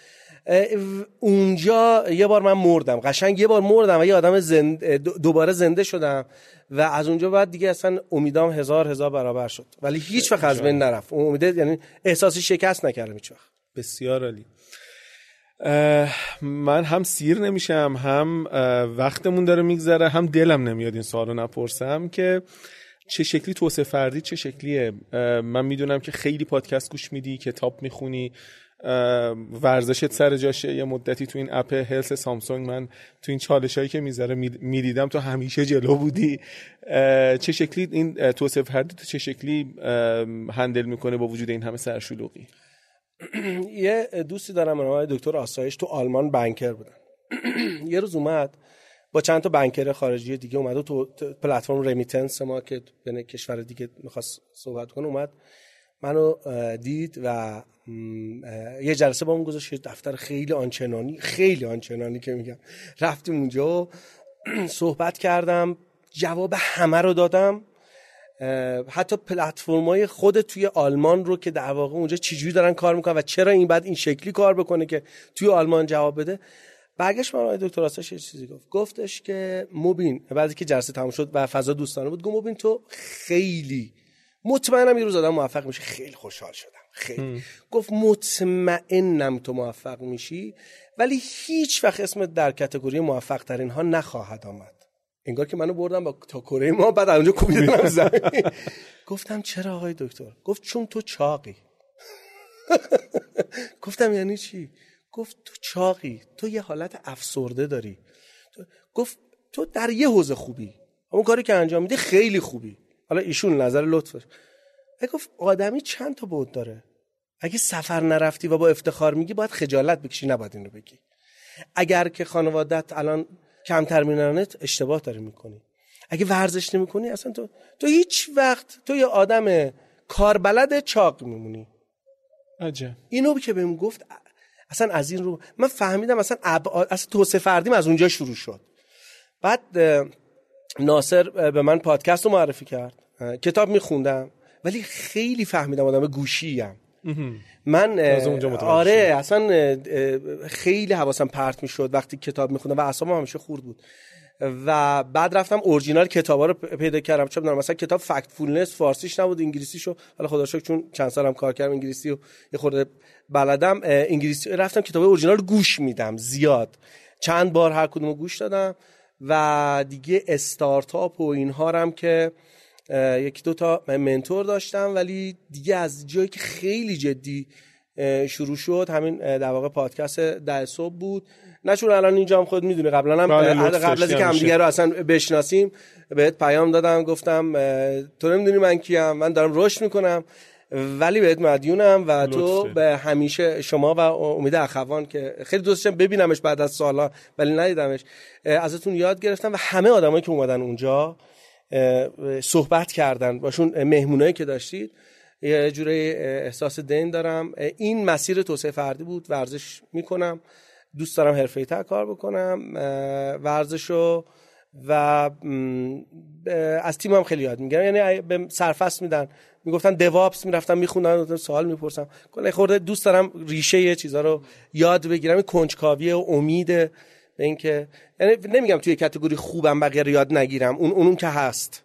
اونجا یه بار من مردم. قشنگ یه بار مردم و یه آدم زنده دوباره زنده شدم و از اونجا بعد دیگه اصلا امیدام هزار هزار برابر شد. ولی هیچ وقت از بین نرفت. اون امیده یعنی احساسی شکست نکردم هیچ وقت. بسیار عالی. من هم سیر نمیشم هم وقتمون داره میگذره هم دلم نمیاد این سوالو نپرسم که چه شکلی توسعه فردی چه شکلیه؟ من می‌دونم که خیلی پادکست گوش میدی کتاب می‌خونی ورزشت سر جاشه. یه مدتی تو این اپ هلس سامسونگ من تو این چالش هایی که می‌ذاره می‌دیدم تو همیشه جلو بودی. چه شکلی این توسعه فردی تو چه شکلی هندل می‌کنه با وجود این همه سرشلوغی؟ <clears throat> یه دوستی دارم آقای دکتر آسایش تو آلمان بنکر بودن. <clears throat> یه روز اومد با چند تا بنکر خارجی دیگه اومد و تو پلتفرم رمیتنس ما که به کشور دیگه می‌خواست صحبت کنه اومد منو دید و یه جلسه با اون گذاشت دفتر خیلی آنچنانی خیلی آنچنانی که میگم. رفتیم اونجا و <clears throat> صحبت کردم جواب همه رو دادم. حتی پلتفرم‌های خود توی آلمان رو که در واقع اونجا چجوری دارن کار می‌کنن و چرا این بعد این شکلی کار بکنه که توی آلمان جواب بده. برگشت من دکتر آساش یه چیزی گفت. گفتش که مبین بعدی که جلسه تموم شد و فضا دوستانه بود گفت مبین تو خیلی مطمئنم یه روز آدم موفق میشه خیلی خوشحال شدم. خیلی. گفت مطمئنم تو موفق میشی ولی هیچ وقت اسمت در کتگوری موفق ترین ها نخواهد آمد. انگار که منو بردم با تا کره ما بعد اونجا کوبیدنم <laughs> زمین. گفتم چرا آقای دکتر؟ گفت چون تو چاقی. <laughs> گفتم یعنی چی؟ گفت تو چاقی. تو یه حالت افسرده داری. گفت تو در یه حوزه خوبی. اون کاری که انجام میده خیلی خوبی. حالا ایشون نظر لطفش. گفت آدمی چند تا بود داره؟ اگه سفر نرفتی و با افتخار میگی باید خجالت بکشی نباید اینو بگی. اگر که خانوادت الان کمتر مینانت اشتباه داری می‌کنی. اگه ورزش نمی‌کنی اصلا تو تو هیچ وقت تو یه آدم کاربلد چاق میمونی. عجب. اینو که بهم گفت اصلا از این رو من فهمیدم اصلا اصلا توسعه فردیم از اونجا شروع شد. بعد ناصر به من پادکست رو معرفی کرد. کتاب میخوندم. ولی خیلی فهمیدم آدم گوشی من آره اصلا خیلی حواسم پرت می‌شد وقتی کتاب میخوندم و اعصابم همیشه خورد بود. و بعد رفتم اورجینال کتابا رو پیدا کردم. چه مثلا کتاب فکت فولنس فارسیش نبود انگلیسیشو. حالا خدا شکر چون چند سالم کار کردم انگلیسی و یه خورده بلدم. انگلیسی رفتم کتاب اورجینال گوش میدم زیاد. چند بار هر کدومو گوش دادم. و دیگه استارتاپ و اینها هم که یکی دو تا منتور داشتم ولی دیگه از جایی که خیلی جدی شروع شد همین در واقع پادکست ده صبح بود. نه چون الان اینجا هم خود می‌دونی قبلا هم بله، قبل از اینکه همدیگه رو اصلا بشناسیم بهت پیام دادم گفتم تو نمی‌دونی من کیم من دارم رشد می‌کنم ولی بهت مدیونم و تو به همیشه شما و امید اخوان که خیلی دوستشم ببینمش بعد از سالها ولی ندیدمش ازتون یاد گرفتم و همه آدمایی که اومدن اونجا صحبت کردن. باشون مهمونایی که داشتید یه جوره احساس دین دارم. این مسیر توسعه فردی بود ورزش می‌کنم. دوست دارم حرفه تر کار بکنم ورزشو و از تیمم خیلی یاد می‌گیرم. یعنی به سرفست میدن. می‌گفتن دوابس می‌رفتم میخوندن سوال می‌پرسم. کلا خورده دوست دارم ریشه یه چیزا رو یاد بگیرم. کنجکاوی و امید به اینکه یعنی نمیگم توی کاتگوری خوبم بقیه رو یاد نگیرم اون اون که هست.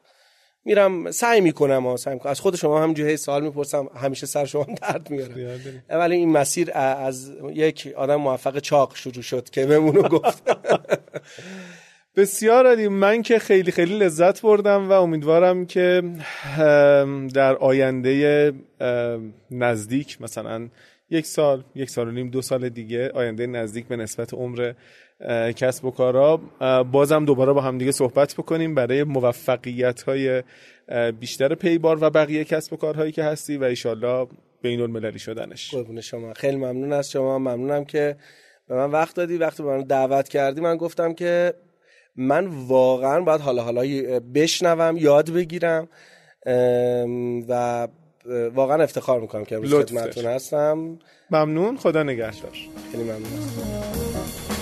میرم سعی می‌کنم و سعی از خود شما هم جوهی سوال می‌پرسم همیشه سر شما درد میاره ولی این مسیر از یک آدم موفق چاق شروع شد که بمونو گفت. <laughs> بسیار عالی. من که خیلی خیلی لذت بردم و امیدوارم که در آینده نزدیک مثلا یک سال یک سال و نیم دو سال دیگه آینده نزدیک به نسبت عمر کسب و کارا. بازم دوباره با هم دیگه صحبت بکنیم برای موفقیت های بیشتر پیبار و بقیه کسب و کارهایی که هستی و ایشالله بین المللی شدنش. قربون شما. خیلی ممنون از شما. ممنونم که به من وقت دادی. وقتی به من دعوت کردی من گفتم که من واقعا باید حالا حالا بشنوم یاد بگیرم. و واقعا افتخار می‌کنم که امروز خدمتتون هستم. ممنون. خدا نگهدار. خیلی ممنون.